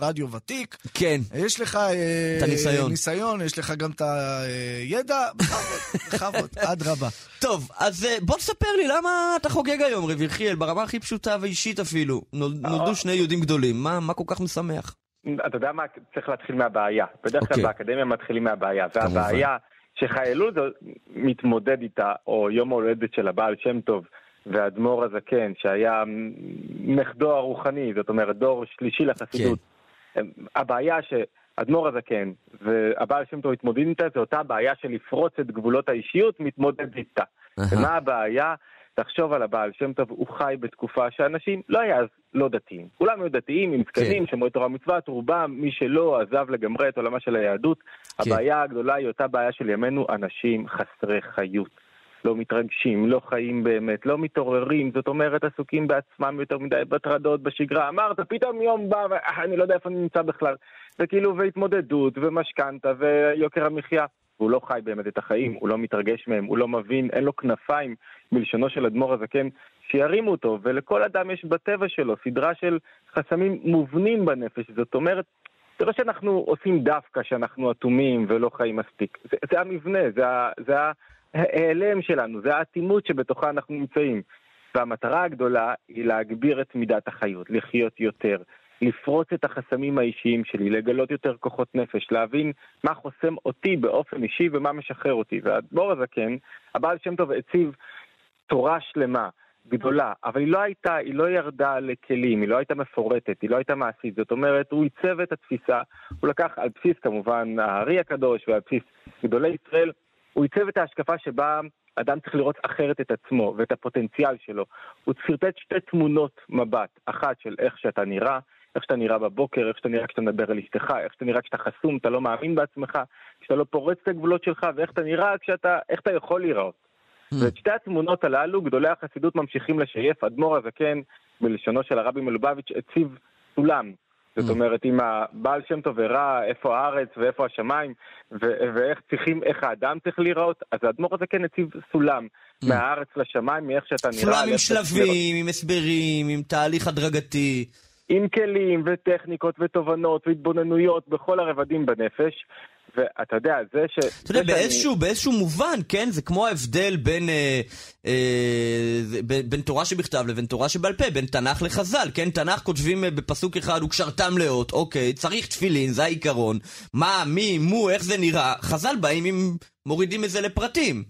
רדיו ותיק. כן. יש לך... אה, את הניסיון. ניסיון, יש לך גם את הידע, בכבוד, *laughs* אדרבה. טוב, אז בוא תספר לי, למה אתה חוגג היום, רב יחיאל, ברמה הכי פשוטה ואישית אפילו? נולדו אה. שני יהודים גדולים, מה, מה כל כך משמח? אתה יודע מה, צריך להתחיל מהבעיה. בדרך כלל okay. אוקיי. באקדמיה מתחילים מהבעיה. והבעיה שחיילות מתמודד איתה, או יום ההולדת של הבעל שם טוב, והאדמו"ר הזקן, שהיה נכדו הרוחני, זאת אומרת, דור שלישי לחסידות. כן. הבעיה ש... אדמו"ר הזקן והבעל שם טוב מתמודדים איתה, זה אותה בעיה של לפרוץ את גבולות האישיות, מתמודד איתה. ומה הבעיה? תחשוב על הבעל שם טוב, הוא חי בתקופה שאנשים לא היה אז לא דתיים. כולם היו דתיים, עם זקנים, כן. שמרו תורה ומצוות, רובם, מי שלא עזב לגמרי את עולמה של היהדות. כן. הבעיה הגדולה היא אותה בעיה של ימינו, אנשים חסרי חיות. לא מתרגשים, לא חיים באמת, לא מתעוררים, זאת אומרת עסוקים בעצמם יותר מדי בטרדות, בשגרה. אמרת, פתאום יום בא ואני לא יודע איפה אני נמצא בכלל. וכאילו, והתמודדות, ומשכנתה, ויוקר המחיה. והוא לא חי באמת את החיים, הוא לא מתרגש מהם, הוא לא מבין, אין לו כנפיים, בלשונו של אדמו"ר הזקן, שירימו אותו. ולכל אדם יש בטבע שלו סדרה של חסמים מובנים בנפש. זאת אומרת, זה לא שאנחנו עושים דווקא שאנחנו אטומים ולא חיים מספיק. זה, זה המבנה, זה, זה ההיעלם שלנו, זה האטימות שבתוכה אנחנו נמצאים. והמטרה הגדולה היא להגביר את מידת החיות, לחיות יותר, לפרוץ את החסמים האישיים שלי, לגלות יותר כוחות נפש, להבין מה חוסם אותי באופן אישי ומה משחרר אותי. והאדמו"ר הזקן, הבעל שם טוב הציב תורה שלמה, גדולה, אבל היא לא הייתה, היא לא ירדה לכלים, היא לא הייתה מפורטת, היא לא הייתה מעשית. זאת אומרת, הוא עיצב את התפיסה, הוא לקח על בסיס כמובן הארי הקדוש ועל בסיס גדולי ישראל, הוא עיצב את ההשקפה שבה אדם צריך לראות אחרת את עצמו ואת הפוטנציאל שלו. הוא שרטט שתי תמונות מבט, אחת של איך שאתה נראה, איך שאתה נראה בבוקר, איך שאתה נראה כשאתה מדבר על אשתך, איך שאתה נראה כשאתה חסום, אתה לא מאמין בעצמך, כשאתה לא פורץ את הגבולות שלך, ואיך אתה נראה כשאתה, איך אתה יכול להיראות. Mm. ואת שתי התמונות הללו, גדולי החסידות ממשיכים לשייף, אדמו"ר הזקן בלשונו של הרבי מלובביץ', הציב סולם. זאת mm. אומרת, אם הבעל שם טוב הראה איפה הארץ ואיפה השמיים, ואיך צריכים, איך האדם צריך להיראות, אז האדמו"ר הזה כן הציב סולם, mm. מהארץ לשמיים, מאיך שאתה נראה. סולם עם שלבים, עם הסברים, עם תהליך הדרגתי. עם כלים וטכניקות ותובנות והתבוננויות בכל הרבדים בנפש. ואתה יודע, זה ש... אתה יודע, באיזשהו, שאני... באיזשהו מובן, כן? זה כמו ההבדל בין, אה, אה, בין, בין תורה שבכתב לבין תורה שבעל פה, בין תנ"ך לחז"ל, כן? תנ"ך כותבים אה, בפסוק אחד, וקשרתם לאות, אוקיי, צריך תפילין, זה העיקרון. מה, מי, מו, איך זה נראה? חז"ל באים עם... מורידים את זה לפרטים.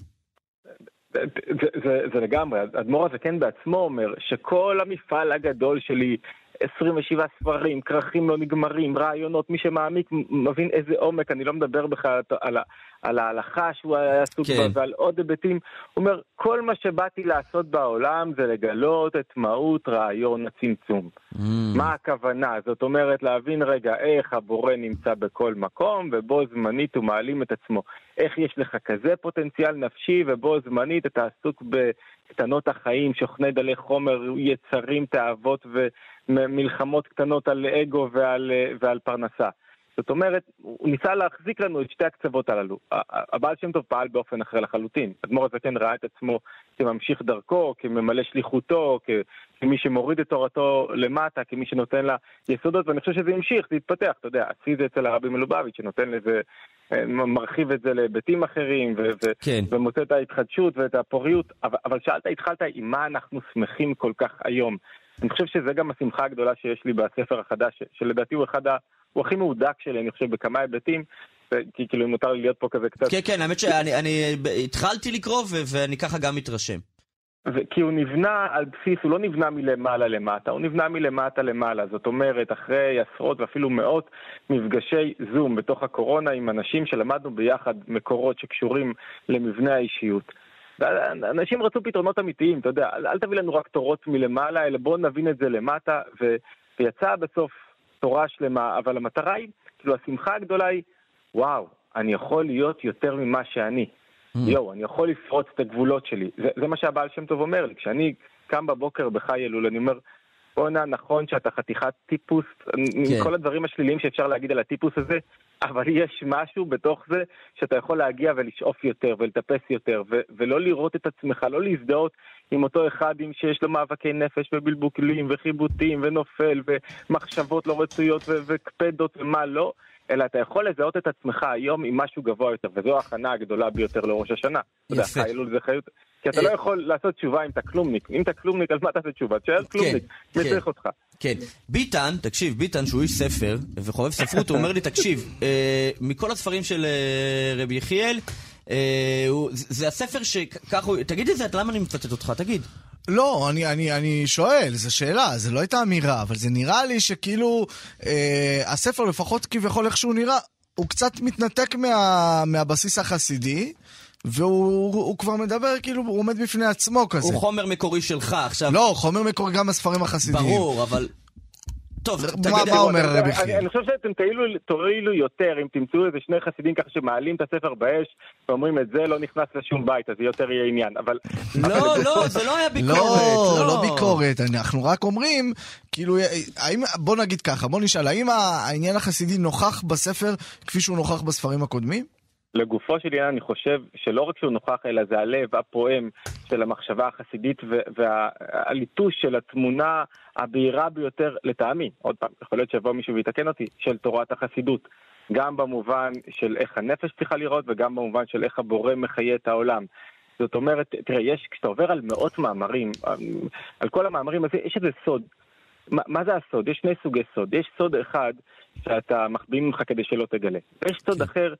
זה, זה, זה, זה לגמרי, אדמו"ר הזקן בעצמו אומר שכל המפעל הגדול שלי 27 ספרים, כרכים לא נגמרים, רעיונות, מי שמעמיק מבין איזה עומק, אני לא מדבר בכלל על, על ההלכה שהוא היה עסוק כן. בה ועל עוד היבטים. הוא אומר, כל מה שבאתי לעשות בעולם זה לגלות את מהות רעיון הצמצום. Mm. מה הכוונה? זאת אומרת, להבין רגע איך הבורא נמצא בכל מקום, ובו זמנית הוא מעלים את עצמו. איך יש לך כזה פוטנציאל נפשי, ובו זמנית אתה עסוק בקטנות החיים, שוכני דלי חומר, יצרים, תאוות ומלחמות קטנות על אגו ועל, ועל פרנסה. זאת אומרת, הוא ניסה להחזיק לנו את שתי הקצוות הללו. הבעל שם טוב פעל באופן אחר לחלוטין. אדמו"ר הזקן ראה את עצמו כממשיך דרכו, כממלא שליחותו, כמי שמוריד את תורתו למטה, כמי שנותן לה יסודות, ואני חושב שזה המשיך, זה התפתח, אתה יודע, עשי זה אצל הרבי מלובביץ', שנותן לזה, אה, מרחיב את זה להיבטים אחרים, ו- כן. ומוצא את ההתחדשות ואת הפוריות, אבל, אבל שאלת, התחלת עם מה אנחנו שמחים כל כך היום. אני חושב שזה גם השמחה הגדולה שיש לי בספר החדש, שלדעתי הוא אחד ה... הוא הכי מהודק שלי, אני חושב, בכמה היבטים. כי כאילו מותר לי להיות פה כזה קצת... כן, כן, האמת שאני אני, התחלתי לקרוא ואני ככה גם מתרשם. כי הוא נבנה על בסיס, הוא לא נבנה מלמעלה למטה, הוא נבנה מלמטה למעלה. זאת אומרת, אחרי עשרות ואפילו מאות מפגשי זום בתוך הקורונה עם אנשים שלמדנו ביחד מקורות שקשורים למבנה האישיות. אנשים רצו פתרונות אמיתיים, אתה יודע, אל, אל תביא לנו רק תורות מלמעלה, אלא בואו נבין את זה למטה, ו, ויצא בסוף תורה שלמה, אבל המטרה היא, כאילו השמחה הגדולה היא, וואו, אני יכול להיות יותר ממה שאני. Mm. יואו, אני יכול לפרוץ את הגבולות שלי. זה, זה מה שהבעל שם טוב אומר לי. כשאני קם בבוקר בחי אלול, אני אומר, בואנה, נכון שאתה חתיכת טיפוס, כן. עם כל הדברים השליליים שאפשר להגיד על הטיפוס הזה, אבל יש משהו בתוך זה שאתה יכול להגיע ולשאוף יותר ולטפס יותר, ו- ולא לראות את עצמך, לא להזדהות עם אותו אחד עם שיש לו מאבקי נפש ובלבוקלים וחיבוטים ונופל ומחשבות לא רצויות ו- וקפדות ומה לא, אלא אתה יכול לזהות את עצמך היום עם משהו גבוה יותר, וזו ההכנה הגדולה ביותר לראש השנה. יפה. אתה יודע, זה חיות... כי אתה לא אה, יכול לעשות תשובה אם אתה כלומניק. אם אתה כלומניק, אז מה תעשה תשובה? תשאר כן, כלומניק, מי כן. צריך אותך? כן. ביטן, תקשיב, ביטן, שהוא איש ספר וחובב ספרות, הוא אומר לי, תקשיב, אה, מכל הספרים של אה, רבי יחיאל, זה הספר שככה הוא... תגיד את זה, למה אני מצטט אותך? תגיד. לא, אני, אני, אני שואל, זו שאלה, זו לא הייתה אמירה, אבל זה נראה לי שכאילו אה, הספר, לפחות כביכול איך שהוא נראה, הוא קצת מתנתק מה, מהבסיס החסידי. והוא כבר מדבר, כאילו, הוא עומד בפני עצמו כזה. הוא חומר מקורי שלך, עכשיו... לא, חומר מקורי גם בספרים החסידיים. ברור, אבל... טוב, תגיד... מה אומר רבי חייא? אני חושב שאתם תועילו יותר אם תמצאו איזה שני חסידים ככה שמעלים את הספר באש ואומרים את זה לא נכנס לשום בית, אז זה יותר יהיה עניין, אבל... לא, לא, זה לא היה ביקורת. לא, לא ביקורת, אנחנו רק אומרים, כאילו, האם, בוא נגיד ככה, בוא נשאל, האם העניין החסידי נוכח בספר כפי שהוא נוכח בספרים הקודמים? לגופו של עניין אני חושב שלא רק שהוא נוכח, אלא זה הלב הפועם של המחשבה החסידית והליטוש של התמונה הבהירה ביותר לטעמי. עוד פעם, יכול להיות שיבוא מישהו ויתקן אותי, של תורת החסידות. גם במובן של איך הנפש צריכה לראות וגם במובן של איך הבורא מחיה את העולם. זאת אומרת, תראה, יש, כשאתה עובר על מאות מאמרים, על כל המאמרים הזה, יש איזה סוד. מה, מה זה הסוד? יש שני סוגי סוד. יש סוד אחד שאתה מחביאים ממך כדי שלא תגלה. ויש סוד כן. אחר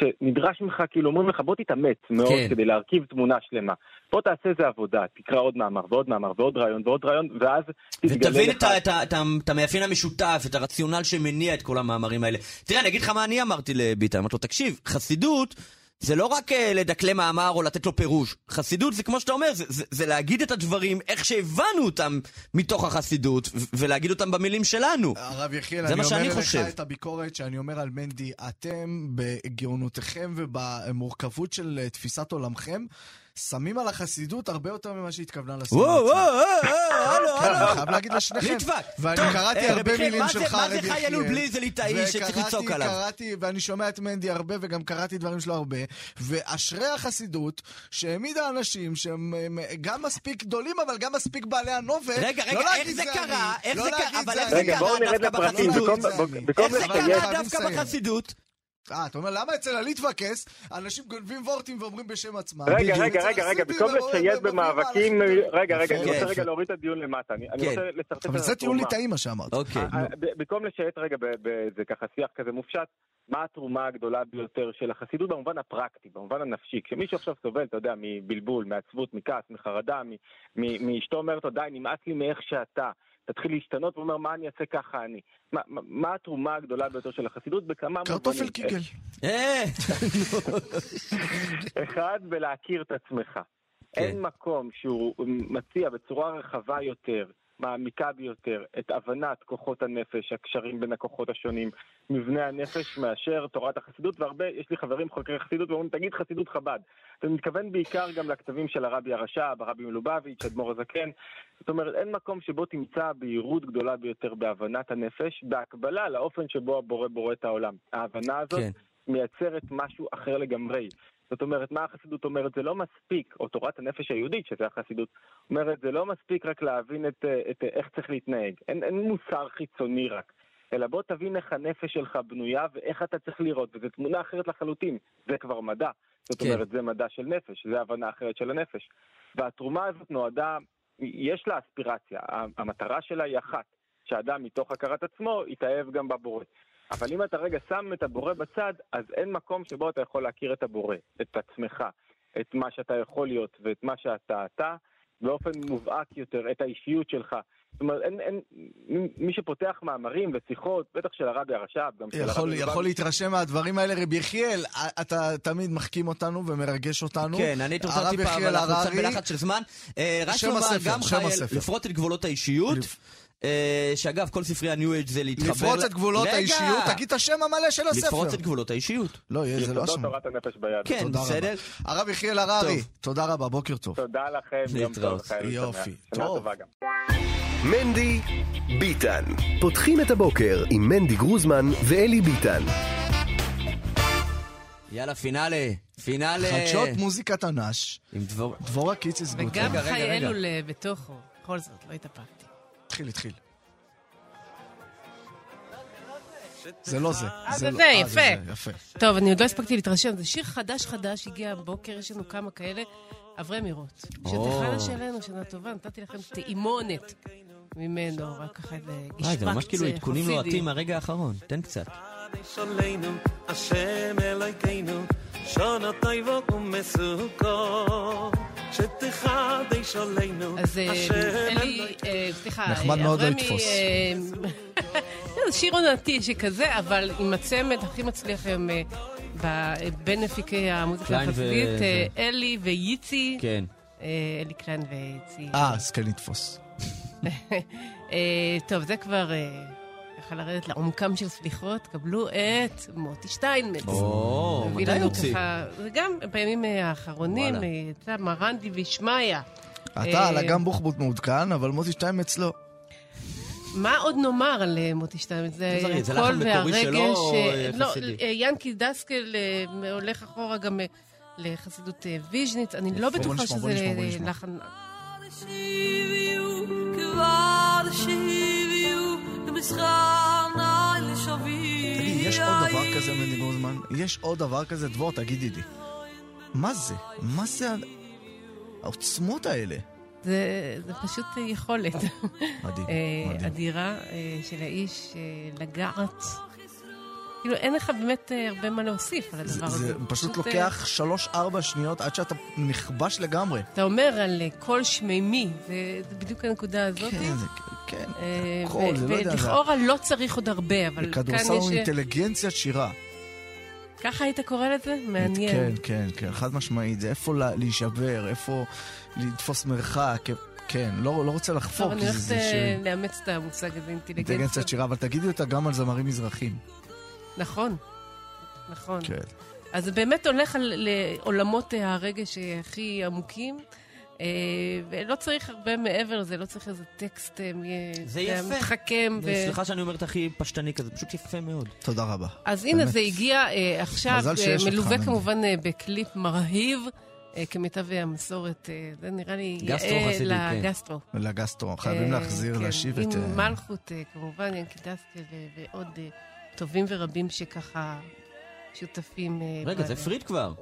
שנדרש ממך, כאילו אומרים לך בוא תתאמץ מאוד כן. כדי להרכיב תמונה שלמה. בוא תעשה איזה עבודה, תקרא עוד מאמר ועוד מאמר ועוד רעיון ועוד רעיון, ואז תתגלה לך... ותבין את, את, את, את המאפיין המשותף, את הרציונל שמניע את כל המאמרים האלה. תראה, אני אגיד לך מה אני אמרתי לביטן, אמרתי לו, תקשיב, חסידות... זה לא רק uh, לדקלם מאמר או לתת לו פירוש. חסידות זה כמו שאתה אומר, זה, זה, זה להגיד את הדברים איך שהבנו אותם מתוך החסידות, ולהגיד אותם במילים שלנו. הרב יחיאל, אני אומר לך את הביקורת שאני אומר על מנדי, אתם בגאונותיכם ובמורכבות של uh, תפיסת עולמכם, שמים על החסידות הרבה יותר ממה שהתכוונה לשים. וואו, וואו, וואו, הלו, כן, אני הלו. חייב להגיד לשניכם. ליטבק. ואני קראתי אה, הרבה מילים מה זה- שלך, מה זה חי אלול. בלי זה ליטאי שצריך לצעוק עליו? קראתי, ואני שומע את מנדי הרבה, וגם קראתי דברים שלו הרבה, ואשרי החסידות שהעמידה אנשים שהם הם, גם מספיק גדולים, אבל גם מספיק בעלי הנובל. רגע, לא רגע, איך זה אני, קרה? איך זה קרה? אבל איך אני. זה קרה דווקא. בחסידות? אני. איך זה. קרה דווקא. בחסידות? אה, אתה אומר, למה אצל הליטווקס אנשים גונבים וורטים ואומרים בשם עצמם? רגע. רגע, רגע, רגע, במקום לצייד במאבקים... רגע, רגע, יפה, אני רוצה יפה. רגע להוריד את הדיון למטה. אני אני כן. רוצה לשרטט אבל זה טיעון. ליטאי מה שאמרת. אוקיי. אה, במקום לשייט רגע ב- באיזה ככה שיח כזה מופשט, מה התרומה הגדולה ביותר של החסידות במובן הפרקטי, במובן הנפשי? כשמישהו עכשיו סובל, אתה יודע, מבלבול, מעצבות, מכעס, מחרדה, מ- מ- מאשתו אומרת לו, די, נמאס לי מאיך שאתה. תתחיל להשתנות, הוא אומר, מה אני אעשה ככה אני? מה, מה, מה התרומה הגדולה ביותר של החסידות? בכמה קרטופל קיגל. אה, אחד, בלהכיר את עצמך. כן. אין מקום שהוא מציע בצורה רחבה יותר, מעמיקה ביותר, את הבנת כוחות הנפש, הקשרים בין הכוחות השונים, מבנה הנפש, מאשר תורת החסידות, והרבה, יש לי חברים חוקרי חסידות ואומרים, תגיד חסידות חב"ד. אתה מתכוון בעיקר גם לכתבים של הרבי הרש"ב, הרבי מלובביץ', אדמו"ר הזקן. זאת אומרת, אין מקום שבו תמצא בהירות גדולה ביותר בהבנת הנפש, בהקבלה לאופן שבו הבורא בורא את העולם. ההבנה הזאת כן. מייצרת משהו אחר לגמרי. זאת אומרת, מה החסידות אומרת? זה לא מספיק, או תורת הנפש היהודית, שזה החסידות, אומרת, זה לא מספיק רק להבין את, את אה, איך צריך להתנהג. אין, אין מוסר חיצוני רק. אלא בוא תבין איך הנפש שלך בנויה ואיך אתה צריך לראות, וזו תמונה אחרת לחלוטין. זה כבר מדע. זאת כן. אומרת, זה מדע של נפש, זה הבנה אחרת של הנפש. והתרומה הזאת נועדה, יש לה אספירציה, המטרה שלה היא אחת, שהאדם מתוך הכרת עצמו יתאהב גם בבורא. אבל אם אתה רגע שם את הבורא בצד, אז אין מקום שבו אתה יכול להכיר את הבורא, את עצמך, את מה שאתה יכול להיות ואת מה שאתה אתה, באופן מובהק יותר, את האישיות שלך. זאת אומרת, אין, אין, מי שפותח מאמרים ושיחות, בטח של הרבי הרש"ב, גם של יכול, הרבי יכול להתרשם מהדברים האלה. רבי יחיאל, אתה תמיד מחכים אותנו ומרגש אותנו. כן, אני הרב טיפה, אבל אנחנו קצת בלחץ של זמן. אה, רק שם לומר, הספר, גם שם חייל, הספר. לפרוט את גבולות האישיות. אה, שאגב, כל ספרי הניו אייג' זה להתחבר... לפרוץ את גבולות! האישיות, תגיד את השם המלא של הספר. לפרוץ את גבולות האישיות. לא, יהיה, זה לא השם. תורת הנפש ביד. כן, בסדר. הרב יחיאל הררי. תודה רבה, בוקר טוב. תודה לכם, יום. טוב, יופי, טוב. מנדי ביטן. פותחים את הבוקר עם מנדי גרוזמן ואלי ביטן. יאללה, פינאלה. פינאלה. חדשות מוזיקת הנש, עם דבור... דבורה קיציס גוטר. וגם רגע, רגע, חי רגע. אלול אה, בתוכו. בכל זאת, לא התאפקתי. התחיל, התחיל. זה לא זה. אה, זה לא- זה, אה, יפה. זה, יפה. טוב, אני עוד לא הספקתי להתרשם. זה שיר חדש חדש, הגיע הבוקר, יש לנו כמה כאלה. אברי מירות. שתחנה שלנו, שנה טובה, נתתי לכם טעימונת ממנו, רק ככה איזה וואי, זה ממש כאילו עדכונים. לוהטים מהרגע האחרון. תן קצת. השם אלוהינו, שונו טויבו ומסוכו, שתחדי שולנו, אז אה, אלי, אה, סליחה, נחמד אה, מאוד לא אברמי, לתפוס. אה, זה שיר עונתי שכזה, אבל עם הצמד הכי מצליח היום אה, בין מפיקי המוזיקה החסידית, אה. אלי וייצי, כן. אה, אלי קליין וייצי. אה, אז כן לתפוס. *laughs* אה, טוב, זה כבר אה, ככה לרדת לעומקם של סליחות, קבלו את מוטי שטיינמץ. או, מתי? ככה- זה גם בימים אה, האחרונים. אה, יצא מרנדי וישמעיה. אתה אה, על אגם בוחבוט מעודכן, אבל מוטי שטיינמץ לא. מה עוד נאמר על אה, מוטי שטיינמץ? זה זה הקול לחן והרגש. אה, אה, לא? אה, ינקי דסקל אה, הולך אחורה גם אה, לחסידות אה, ויז'ניץ. אני לא בטוחה שזה נשמע, בוא אה, נשמע. לחן... תגידי, יש עוד דבר כזה, מנדי גוזמן? יש עוד דבר כזה? דבור, תגידי לי. מה זה? מה זה העוצמות האלה? זה זה פשוט יכולת מדהים, אה, מדהים. אדירה אה, של האיש אה, לגעת. כאילו, אין לך באמת אה, הרבה מה להוסיף על הדבר זה, הזה. זה פשוט אה, לוקח שלוש-ארבע שניות עד שאתה נכבש לגמרי. אתה אומר על אה, קול שמימי, זה בדיוק הנקודה הזאת. כן, זה, כן. אה, הכל, זה לא יודע, ולכאורה לא צריך עוד הרבה, אבל כאן בכדורסל הוא יש... אה, אינטליגנציית שירה. ככה היית קורא לזה? מעניין. כן, כן, כן, חד משמעית. זה איפה לה- להישבר, איפה לתפוס מרחק. כן, לא, לא רוצה לחפור, טוב, אני הולכת אה. לאמץ את המושג הזה, אינטליגנציה. אינטליגנציית שירה, אבל תגידי אותה גם על זמרים מזרחים. נכון, נכון. כן. אז זה באמת הולך על, לעולמות אה, הרגש אה, הכי עמוקים. אה, ולא צריך הרבה מעבר לזה, לא צריך איזה טקסט אה, זה יודע, יפה. מתחכם. ו... סליחה שאני אומר את הכי פשטני כזה, פשוט יפה מאוד. תודה רבה. אז הנה. זה הגיע אה, עכשיו, אה, מלווה. כמובן אה, בקליפ מרהיב, אה, כמיטב המסורת. אה, זה נראה לי יאה חסידי, כן. לגסטרו. חייבים אה, להחזיר, כן, להשיב את... עם אה, מלכות, אה, כמובן, ינקי דסקל ועוד אה, טובים ורבים שככה שותפים. אה, רגע, זה פריד כבר.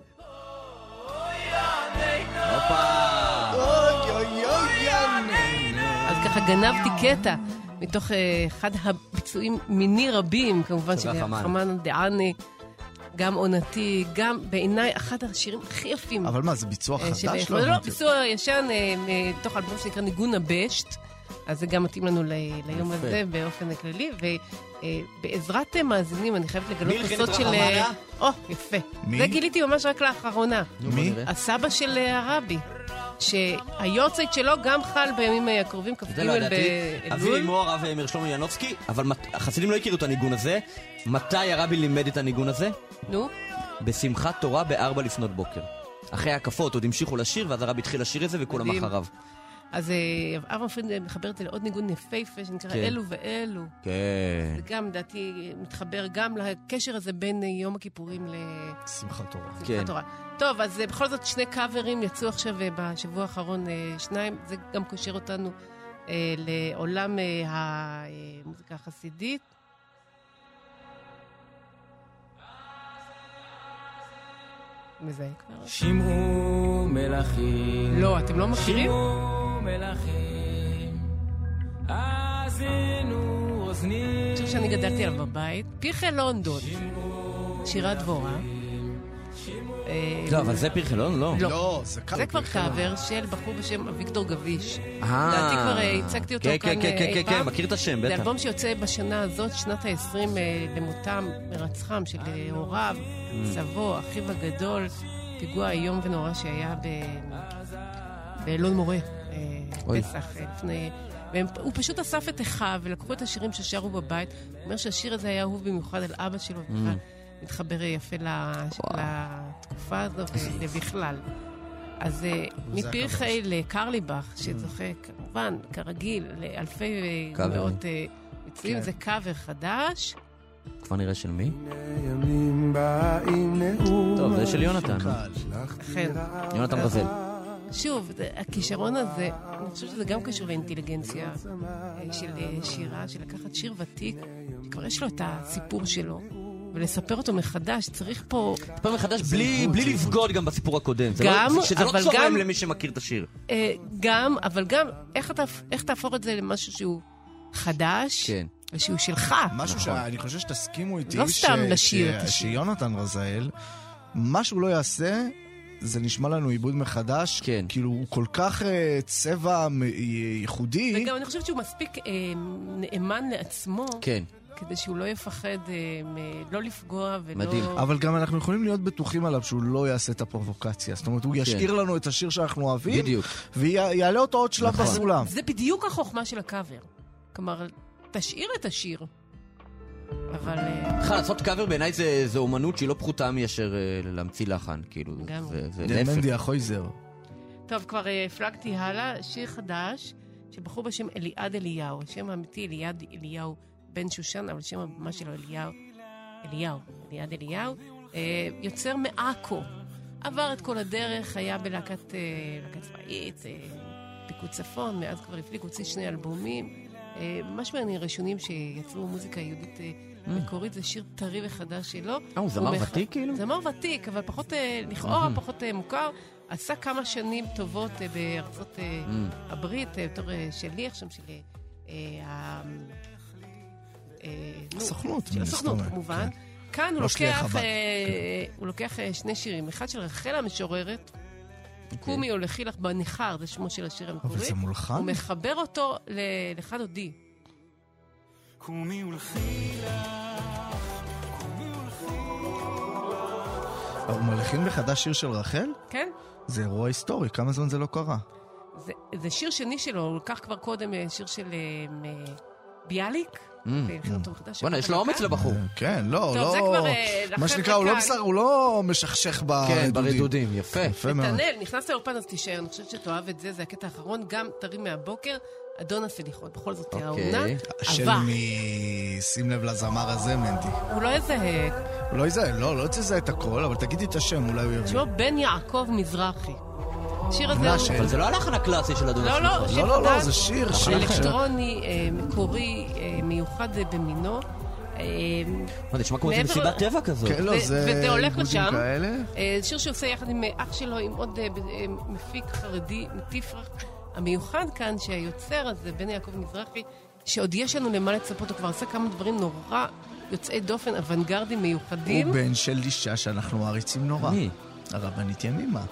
אז ככה גנבתי קטע מתוך אה, אחד הביצועים מיני רבים, כמובן, של. רחמן דעני, גם עונתי, גם בעיניי אחד השירים הכי יפים. אבל מה, זה ביצוע אה, חדש? שביכול- לא, ביצוע ישן מתוך אלבום שנקרא ניגון הבשט, אז זה גם מתאים לנו ל- ליום יפה. הזה באופן כללי, ובעזרת מאזינים אני חייבת לגלות את של... רחמנה? אה, או, יפה. מי? זה גיליתי ממש רק לאחרונה. מי? הסבא של אה, הרבי, שהיורצייט שלו גם חל בימים אה, הקרובים, כ"ג זה לא. אבי באלול. לימור, הרב מאיר שלמה ינובסקי, אבל החסידים לא הכירו את הניגון הזה. מתי הרבי לימד את הניגון הזה? נו, בשמחת תורה בארבע לפנות בוקר. אחרי ההקפות עוד המשיכו לשיר, ואז הרבי התחיל לשיר את זה וכולם. אחריו. אז אה, אברהם פריד מחבר את זה לעוד ניגון יפהפה שנקרא כן. אלו ואלו. כן. זה גם, לדעתי, מתחבר גם לקשר הזה בין אה, יום הכיפורים שמחת תורה. כן. לשמחת תורה. טוב, אז אה, בכל זאת שני קאברים יצאו עכשיו בשבוע האחרון, שניים. זה גם קושר אותנו אה, לעולם אה, המוזיקה החסידית. מזהה כבר? שמעו מלכים. לא, אתם לא מכירים? שמעו מלכים. האזינו אוזנים. שיר שאני גדלתי עליו בבית. פירחה לונדון. שירת דבורה. אה, לא, אבל זה פרחלון? לא. לא. לא, זה קל. זה כבר קאבר של בחור בשם אביגדור גביש. אה. לדעתי כבר אה, הצגתי אותו כן, כאן כן, כן, אה, כן, אי כן, כן, פעם. מכיר את השם, זה בטח. אלבום שיוצא בשנה הזאת, שנת ה-20 למותם, מרצחם של אה, הוריו, Mm. סבו, אחיו הגדול, פיגוע איום ונורא שהיה באלון מורה, אה. פסח, אה, לפני... והוא פשוט אסף את אחיו ולקחו את השירים ששרו בבית. הוא אומר שהשיר הזה היה אהוב במיוחד על אבא שלו, Mm. בכלל מתחבר יפה לתקופה הזו ובכלל. אז אה, מפירחי לקרליבך, שזוכה כמובן, כרגיל, לאלפי אה, קאברים. מאות אה, כן. זה קאבר חדש. כבר נראה של מי? טוב, זה של יונתן. אכן. יונתן רזל. שוב, הכישרון הזה, אני חושבת שזה גם קשור לאינטליגנציה אה, של אה, שירה, של לקחת שיר ותיק, שכבר יש לו את הסיפור שלו, ולספר אותו מחדש, צריך פה... פעם מחדש בלי בלי לבגוד גם בסיפור הקודם. זה גם, לא- שזה לא אבל צורם גם- למי שמכיר את השיר. אה, גם, אבל גם, איך אתה- איך תהפוך את זה למשהו שהוא חדש, כן. ושהוא שלך. משהו שאני חושב שתסכימו איתי, לא ש- סתם לשיר ש- את השיר. שיונתן רזאל, מה שהוא לא יעשה, זה נשמע לנו עיבוד מחדש. כן. כאילו, הוא כל כך אה, צבע מ- ייחודי. וגם אני חושבת שהוא מספיק אה, נאמן לעצמו, כן. כדי שהוא לא יפחד אה, מ- לא לפגוע ולא... מדהים. אבל גם אנחנו יכולים להיות בטוחים עליו שהוא לא יעשה את הפרובוקציה. זאת אומרת, הוא ישאיר לנו את השיר שאנחנו אוהבים, בדיוק. ויעלה אותו עוד שלב נכון. בסולם. זה בדיוק החוכמה של הקאבר. כלומר, תשאיר את השיר. אבל... אה, בכלל, לעשות קאבר בעיניי זה אומנות שהיא לא פחותה מאשר אה, להמציא לחן, כאילו. זה- להפך. מנדי החויזר. טוב, כבר אה, הפלגתי הלאה, שיר חדש של בחור בשם אליעד אליהו. השם האמיתי אליעד אליהו בן שושן, אבל שם הבמה שלו אליהו. אליהו, אליעד אליהו. אה, יוצר מעכו. עבר את כל הדרך, היה בלהקת אה, להקת צבאית, אה, פיקוד צפון, מאז כבר הפליג, הוציא שני אלבומים. אה, ממש מעניין ראשונים שיצרו מוזיקה יהודית אה, מקורית, זה שיר טרי וחדש שלו. אה, הוא זמר ותיק כאילו? זמר ותיק, אבל פחות, אה, לכאורה פחות אה, מוכר. עשה כמה שנים טובות אה, בארצות אה, הברית, אה, בתור אה, שליח שם של... אה, אה, אה, נו, הסוכנות, הסוכנות, כמובן. כן. כאן הוא לא לוקח, חב"ד, אה, אה, שני שירים, אחד של רחל המשוררת, קומי או לכי לך בניכר, זה שמו של השיר אבל המקורי. זה מולחן? הוא מחבר אותו לך דודי. קומי ולכי הוא מלחין מחדש שיר של רחל? כן? זה אירוע היסטורי, כמה זמן זה לא קרה? זה, זה שיר שני שלו, הוא לקח כבר קודם אה, שיר של אה, מ- ביאליק, ולבחר אותו מחדש. בוא'נה, יש לו אומץ לבחור. כן, לא, טוב, לא... זה כבר, אה, מה שנקרא, הוא לא לא משכשך ברדודים. כן, ברדודים, יפה. יפה מאוד. נתנאל, נכנסת לאולפן אז תישאר, אני חושבת שתאהב את זה, זה הקטע האחרון, גם טרי מהבוקר, אדון הסליחות, בכל זאת אוקיי. העונה. של מי... שים לב לזמר הזה, מנדי. הוא לא יזהה, הוא לא יזהה, לא, לא תזהה את הכל, אבל תגידי את השם, אולי הוא יבין. שמו בן יעקב מזרחי. השיר הזה הוא... אבל זה לא הלחן הקלאסי של אדון לא, לא. שיר לא, לא, לא, זה שיר, שיר. אלקטרוני, אה, מקורי, אה, מיוחד אה, במינו. מה, זה נשמע כמו איזה מסיבת טבע כזאת. כן, לא, זה... וזה הולך לשם. אה, שיר שהוא עושה יחד עם אח שלו, עם עוד מפיק חרדי מתפרח. המיוחד כאן שהיוצר הזה, בן יעקב מזרחי, שעוד יש לנו למה לצפות, הוא כבר עשה כמה דברים נורא יוצאי דופן, אוונגרדים מיוחדים. הוא בן של אישה שאנחנו מעריצים נורא. מי? הרבנית ימימה.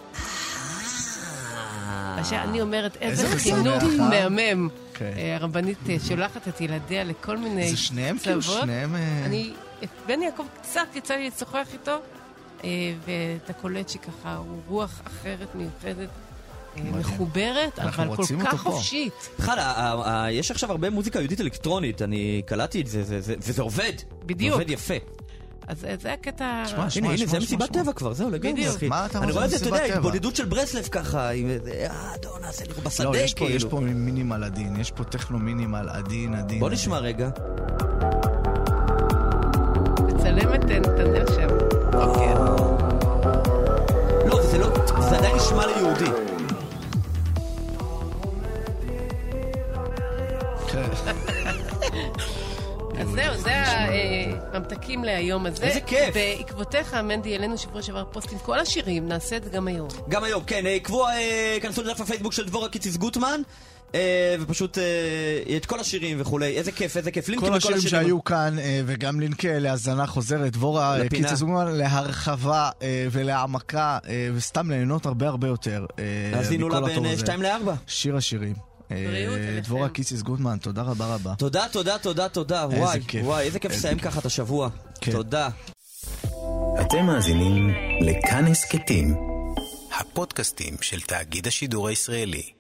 מה שאני אומרת, איזה חינוך אה? מהמם. כן. אה, הרבנית אה, שולחת את ילדיה לכל מיני זה שניהם כאילו. שניהם... אה, אני, את בן יעקב קצת יצא לי לשוחח איתו, אה, ואתה קולט שככה הוא רוח אחרת, מיוחדת, אה, מחוברת, אנחנו אבל כל כך. חופשית. בכלל, יש עכשיו הרבה מוזיקה יהודית אלקטרונית, אני קלטתי את זה, זה- זה- וזה עובד. בדיוק. זה עובד יפה. אז אה, זה הקטע... שמע, הנה, שמע, הנה, זה מסיבת. טבע כבר, זהו, לגמרי, בדיוק. מה אתה אני רואה את זה, אתה יודע? התבודדות של ברסלב ככה, עם איזה, אה, אדון, נעשה לי בשדה, לא, יש פה, יש כאילו. פה מינימל עדין, יש פה טכנו מינימל עדין, עדין. בוא. נשמע רגע. מצלם את אה, נתנאל שם. אוקיי. לא, זה לא, זה עדיין נשמע לי יהודי. כן. *laughs* אז זהו, זה אה, הממתקים להיום הזה. איזה כיף. בעקבותיך, מנדי, העלינו שבוע שעבר פוסט עם כל השירים, נעשה את זה גם היום. גם היום, כן, אה, עקבו, אה, כנסו לדף הפייסבוק של דבורה קיציס גוטמן, אה, ופשוט אה, את כל השירים וכולי, איזה כיף, איזה כיף. לינקים כל לכל השירים שהיו כאן, אה, וגם לינק אה, להאזנה חוזרת, דבורה אה. קיצס גוטמן, להרחבה אה, ולהעמקה, אה, וסתם ליהנות הרבה הרבה יותר. אה, האזינו לה בין הזה. 2 ל-4. שיר השירים. אה. דבורה קיציס גוטמן, תודה רבה רבה. תודה, תודה, תודה, תודה. איזה וואי, כיף. וואי, איזה כיף לסיים. ככה את השבוע. כן. תודה. אתם מאזינים לכאן הסכתים, הפודקאסטים של תאגיד השידור הישראלי.